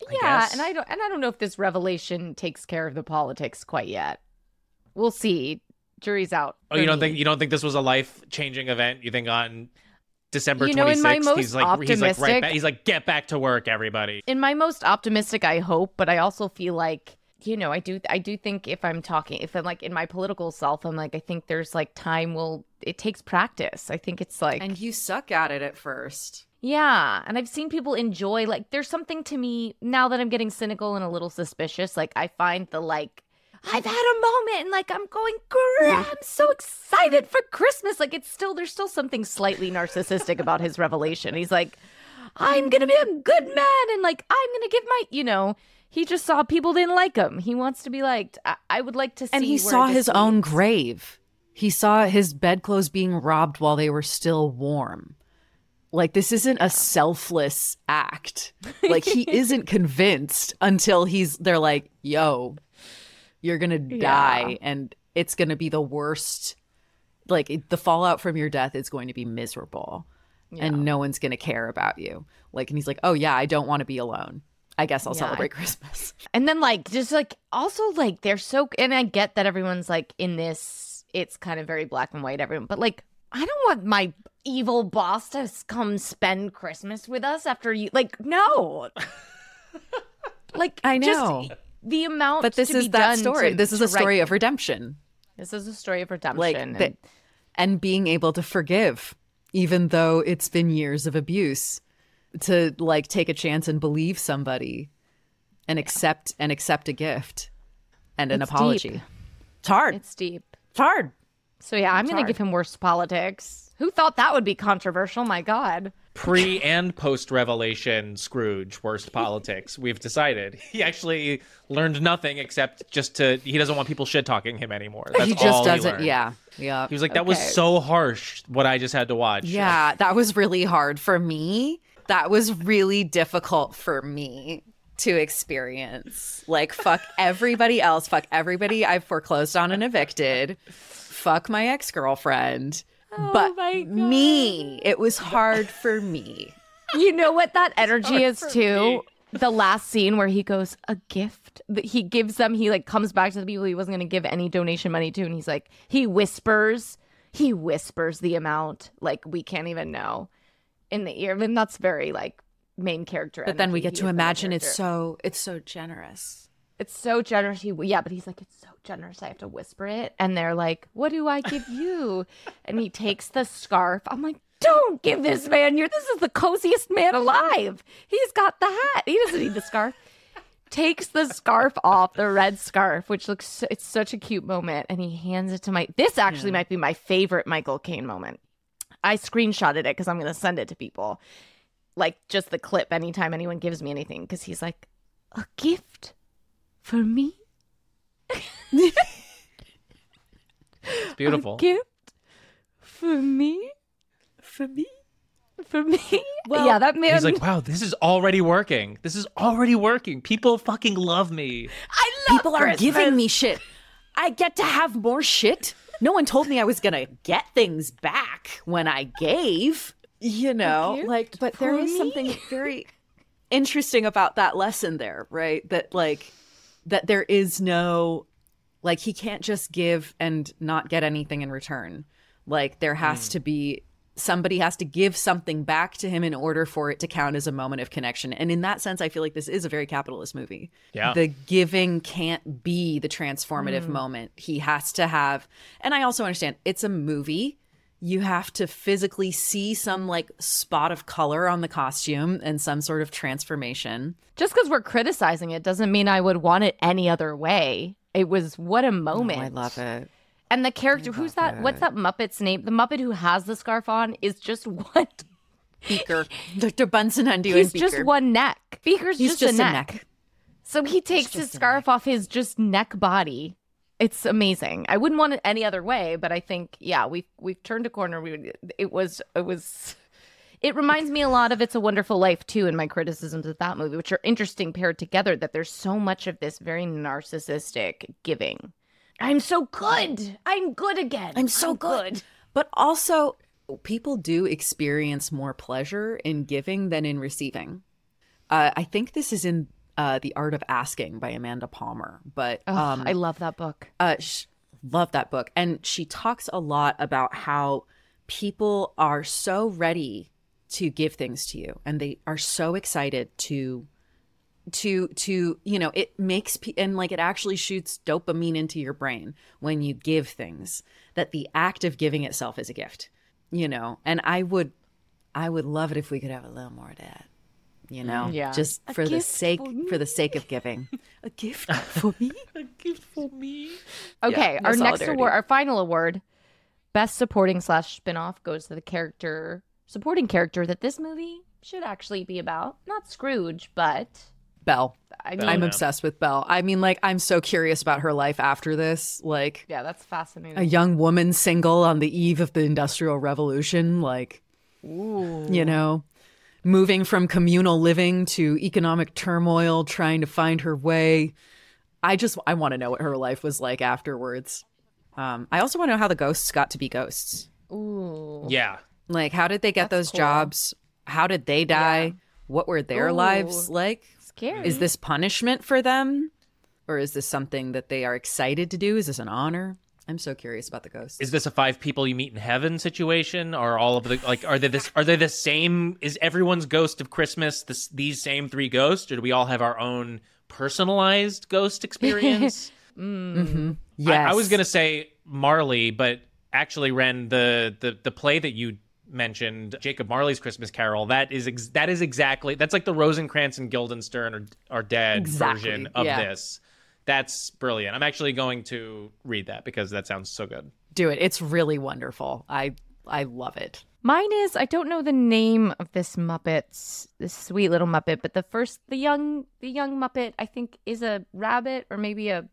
I yeah, guess. and I don't and I don't know if this revelation takes care of the politics quite yet. We'll see. Jury's out. Oh, you don't me. think you don't think this was a life changing event? You think on December You know, twenty in my most he's like he's like right back, he's like get back to work, everybody. in my most optimistic i hope but i also feel like you know i do i do think if i'm talking if i'm like in my political self i'm like i think there's like time will it takes practice i think it's like And you suck at it at first. Yeah and i've seen people enjoy like there's something to me now that i'm getting cynical and a little suspicious like i find the like I've had a moment and like I'm going, "Gr- I'm so excited for Christmas. Like it's still, there's still something slightly narcissistic about his revelation. He's like, I'm gonna be a good man and like I'm gonna give my, you know, he just saw people didn't like him. He wants to be liked. I, I would like to see. And he saw his own grave. He saw his bedclothes being robbed while they were still warm. Like this isn't a selfless act. Like he [LAUGHS] isn't convinced until he's they're like, "Yo, you're going to die and it's going to be the worst like the fallout from your death is going to be miserable and no one's going to care about you." Like and he's like, "Oh yeah, I don't want to be alone. I guess I'll Yeah, I- celebrate [LAUGHS] Christmas." And then like just like also like they're so and I get that everyone's like in this it's kind of very black and white everyone but like I don't want my evil boss to come spend Christmas with us after you like no. [LAUGHS] like I know. the amount But this is that story. to- this is a story of redemption. This is a story of redemption. like and- the, and being able to forgive even though it's been years of abuse to like take a chance and believe somebody and accept and accept a gift and an It's apology deep. it's hard it's deep. it's hard So yeah, I'm gonna give him worst politics. Who thought that would be controversial? My God. Pre and post revelation Scrooge worst politics. We've decided he actually learned nothing except just to he doesn't want people shit talking him anymore. That's he just he doesn't learned. yeah yeah He was like, that was so harsh. What I just had to watch. yeah that was really hard for me that was really difficult for me to experience like fuck everybody else fuck everybody i've foreclosed on and evicted fuck my ex-girlfriend oh but me it was hard for me You know what that energy is too? The last scene where he goes, a gift that he gives them, he like comes back to the people he wasn't going to give any donation money to. And he's like, he whispers, he whispers the amount, like we can't even know in the ear. I And that's very like main character. but then we get He to is the main imagine it's so it's so generous it's so generous. He, yeah, but he's like, it's so generous. I have to whisper it. And they're like, what do I give you? [LAUGHS] and he takes the scarf. I'm like, don't give this man your. This is the coziest man alive. He's got the hat. He doesn't need the scarf. Takes the scarf off, the red scarf, which looks so, it's such a cute moment, and he hands it to my. This actually hmm. might be my favorite Michael Caine moment. I screenshotted it because I'm going to send it to people, like just the clip anytime anyone gives me anything, because he's like, a gift for me, It's beautiful. gift for me, For me. for me. Well, yeah, that man. He's like, wow, this is already working. This is already working. People fucking love me. I love People are giving me shit. I get to have more shit. No one told me I was gonna get things back when I gave. You know, gift like, but there for me? something very interesting about that lesson there, right? That like, that there is no, like, he can't just give and not get anything in return. Like, there has hmm. to be somebody has to give something back to him in order for it to count as a moment of connection. And in that sense, I feel like this is a very capitalist movie. Yeah. The giving can't be the transformative hmm. moment. He has to have, and I also understand it's a movie. You have to physically see some like spot of color on the costume and some sort of transformation. Just because we're criticizing it doesn't mean I would want it any other way. It was what a moment. Oh, I love it. And the character, who's that? What's that Muppet's name? The Muppet who has the scarf on is just [LAUGHS] one. Beaker. [LAUGHS] Dr. Bunsen Honeydew He's Beaker. just one neck. Beaker's He's just, a, neck. So he takes his scarf off his just neck body. It's amazing. I wouldn't want it any other way, but I think yeah, we've we've turned a corner. We it was it was it reminds me a lot of It's a Wonderful Life too in my criticisms of that movie, which are interesting paired together that there's so much of this very narcissistic giving. I'm so good. I'm good again. I'm so good. But also, people do experience more pleasure in giving than in receiving. Uh, I think this is in uh, The Art of Asking by Amanda Palmer. But Ugh, um, I love that book. uh, sh- love that book. And she talks a lot about how people are so ready to give things to you and they are so excited to to to you know it makes pe- and like it actually shoots dopamine into your brain when you give things that the act of giving itself is a gift you know and i would i would love it if we could have a little more of that you know mm-hmm. Yeah. just A for the sake for for the sake of giving [LAUGHS] a gift for me [LAUGHS] A gift for me. Okay, no our next award, our final award, best supporting slash spinoff, goes to the character, supporting character that this movie should actually be about. Not Scrooge, but belle I mean, I'm yeah. obsessed with Belle. I mean, like, I'm so curious about her life after this. Like, yeah, that's fascinating. a young woman single on the eve of the Industrial Revolution. Like, you know, moving from communal living to economic turmoil, trying to find her way. I just, I want to know what her life was like afterwards. Um, I also want to know how the ghosts got to be ghosts. Ooh, Yeah. Like, how did they get That's those cool. jobs? How did they die? What were their Ooh. lives like? scary. Is this punishment for them? Or is this something that they are excited to do? Is this an honor? I'm so curious about the ghosts. Is this a five people you meet in heaven situation? Or all of the like are they this are they the same is everyone's ghost of Christmas this these same three ghosts? Or do we all have our own personalized ghost experience? yes. [LAUGHS] Mm. Mm-hmm. I, I was gonna say Marley, but actually, Wren, the the the play that you mentioned, Jacob Marley's Christmas Carol, that is ex- that is exactly that's like the Rosencrantz and Guildenstern are are dead Exactly, version of yeah. this. That's brilliant. I'm actually going to read that because that sounds so good. do it. It's really wonderful. I I love it. Mine is I don't know the name of this Muppet, this sweet little Muppet, but the first the young the young Muppet I think is a rabbit or maybe a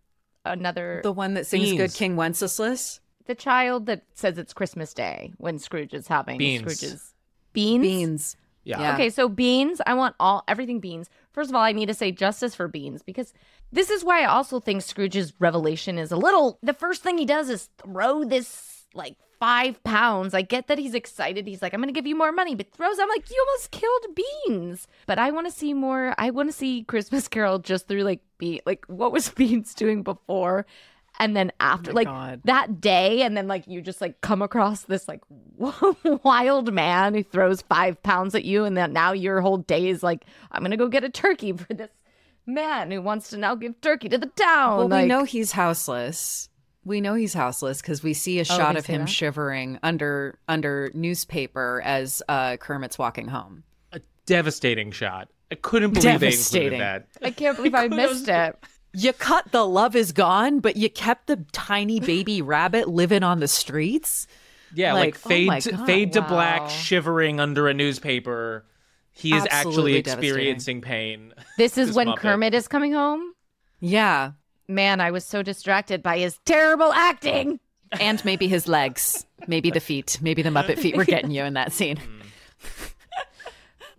another The one that sings Beans. Good King Wenceslas. the child that says it's Christmas Day when Scrooge is having Beans. Scrooge's beans. Beans. Yeah. Yeah. Okay, so beans. I want all everything beans. First of all, I need to say justice for beans because this is why I also think Scrooge's revelation is a little. The first thing he does is throw this like five pounds. I get that he's excited. He's like, I'm gonna give you more money, but throws. I'm like, you almost killed beans. But I want to see more. I want to see Christmas [LAUGHS] Carol just through like be like what was [LAUGHS] Beans doing before. And then after, Oh like God. that day, and then like you just like come across this like [LAUGHS] wild man who throws five pounds at you, and then now your whole day is like, I'm gonna go get a turkey for this man who wants to now give turkey to the town. Well, like, we know he's houseless. We know he's houseless because we see a Oh, shot they of him that? shivering under under newspaper as uh, Kermit's walking home. A devastating shot. I couldn't believe they Devastating. included that. I can't believe I [LAUGHS] missed it. You cut the love is gone, but you kept the tiny baby rabbit living on the streets. Yeah, like, Like, oh fade my to, God, fade to wow. black, shivering under a newspaper. He is actually Absolutely devastating. experiencing pain. This is This when Muppet. Kermit is coming home. Yeah, Man, I was so distracted by his terrible acting. and maybe his legs, maybe the feet, maybe the Muppet feet were getting you in that scene. [LAUGHS] Mm.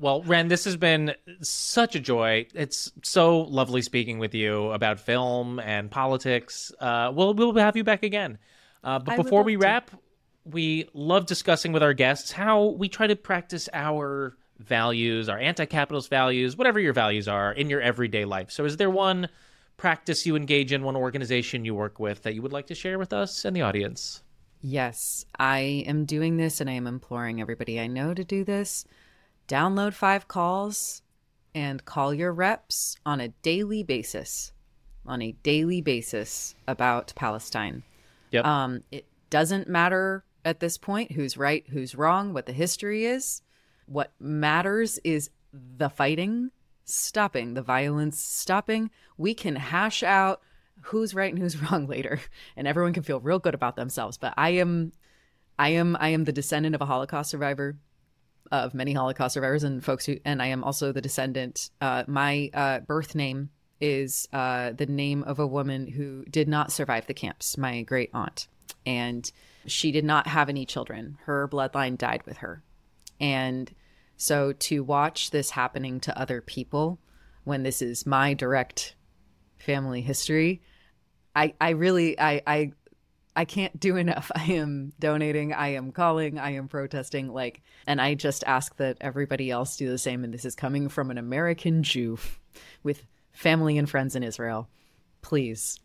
Well, Wren, this has been such a joy. It's so lovely speaking with you about film and politics. Uh, we'll we'll have you back again. Uh, but I before we to. wrap, we love discussing with our guests how we try to practice our values, our anti-capitalist values, whatever your values are in your everyday life. So, is there one practice you engage in, one organization you work with that you would like to share with us and the audience? Yes, I am doing this and I am imploring everybody I know to do this. Download five calls and call your reps on a daily basis. On a daily basis about Palestine. Yep. Um, it doesn't matter at this point who's right, who's wrong, what the history is. What matters is the fighting stopping, the violence stopping. We can hash out who's right and who's [LAUGHS] wrong later, and everyone can feel real good about themselves. But I am, I am, I am the descendant of a Holocaust survivor, of many Holocaust survivors and folks who, and I am also the descendant. Uh, my uh, birth name is uh, the name of a woman who did not survive the camps, my great aunt. And she did not have any children. Her bloodline died with her. And so to watch this happening to other people when this is my direct family history, I, I really I, I I can't do enough. [LAUGHS] I am donating, I am calling, I am protesting, like and I just ask that everybody else do the same. And this is coming from an American Jew [LAUGHS] with family and friends in Israel. Please,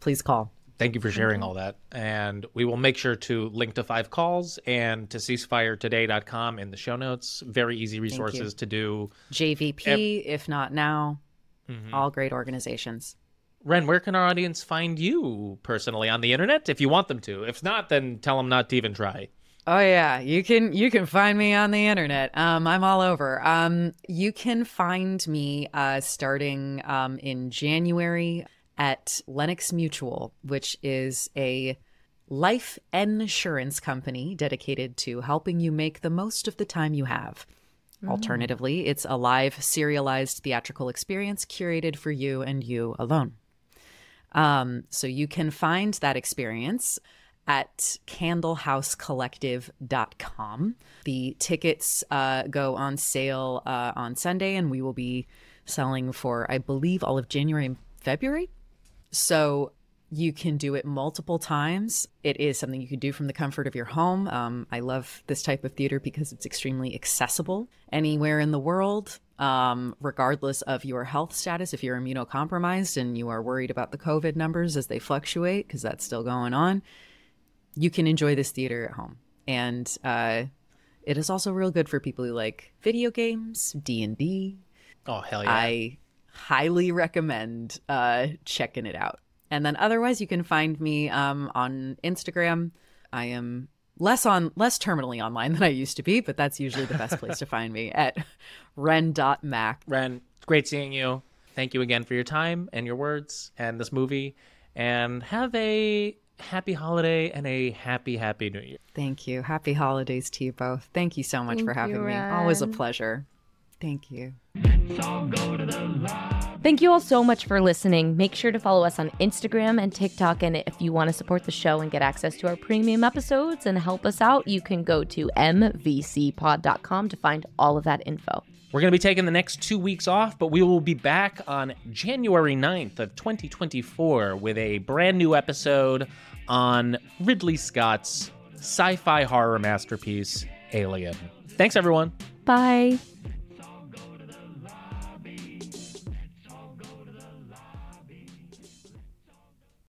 please call. Thank you for sharing all that. And we will make sure to link to Five Calls and to ceasefiretoday.com in the show notes. Very easy resources to do. JVP, if not now, Mm-hmm. all great organizations. Wren, where can our audience find you personally on the internet if you want them to? If not, then tell them not to even try. Oh yeah, you can you can find me on the internet. Um, I'm all over. Um, you can find me uh, starting um, in January at Lennox Mutual, which is a life insurance company dedicated to helping you make the most of the time you have. Alternatively, it's a live serialized theatrical experience curated for you and you alone. Um, so you can find that experience at candlehousecollective.com. The tickets uh, go on sale uh, on Sunday, and we will be selling for, I believe, all of January and February. So you can do it multiple times. It is something you can do from the comfort of your home. Um, I love this type of theater because it's extremely accessible anywhere in the world, um, regardless of your health status. If you're immunocompromised and you are worried about the COVID numbers as they fluctuate, because that's still going on, you can enjoy this theater at home. And uh, it is also real good for people who like video games, D and D, Oh, hell yeah. I highly recommend uh, checking it out. And then otherwise, you can find me um, on Instagram. I am less on less terminally online than I used to be, but that's usually the best place to [LAUGHS] find me at ren.mac. Wren, great seeing you. Thank you again for your time and your words and this movie. And have a happy holiday and a happy, happy new year. Thank you. Happy holidays to you both. Thank you so much Thank for having you, me. Always a pleasure. Thank you. Thank you all so much for listening. Make sure to follow us on Instagram and TikTok. And if you want to support the show and get access to our premium episodes and help us out, you can go to mvcpod.com to find all of that info. We're going to be taking the next two weeks off, but we will be back on January 9th of 2024 with a brand new episode on Ridley Scott's sci-fi horror masterpiece, Alien. Thanks, everyone. Bye.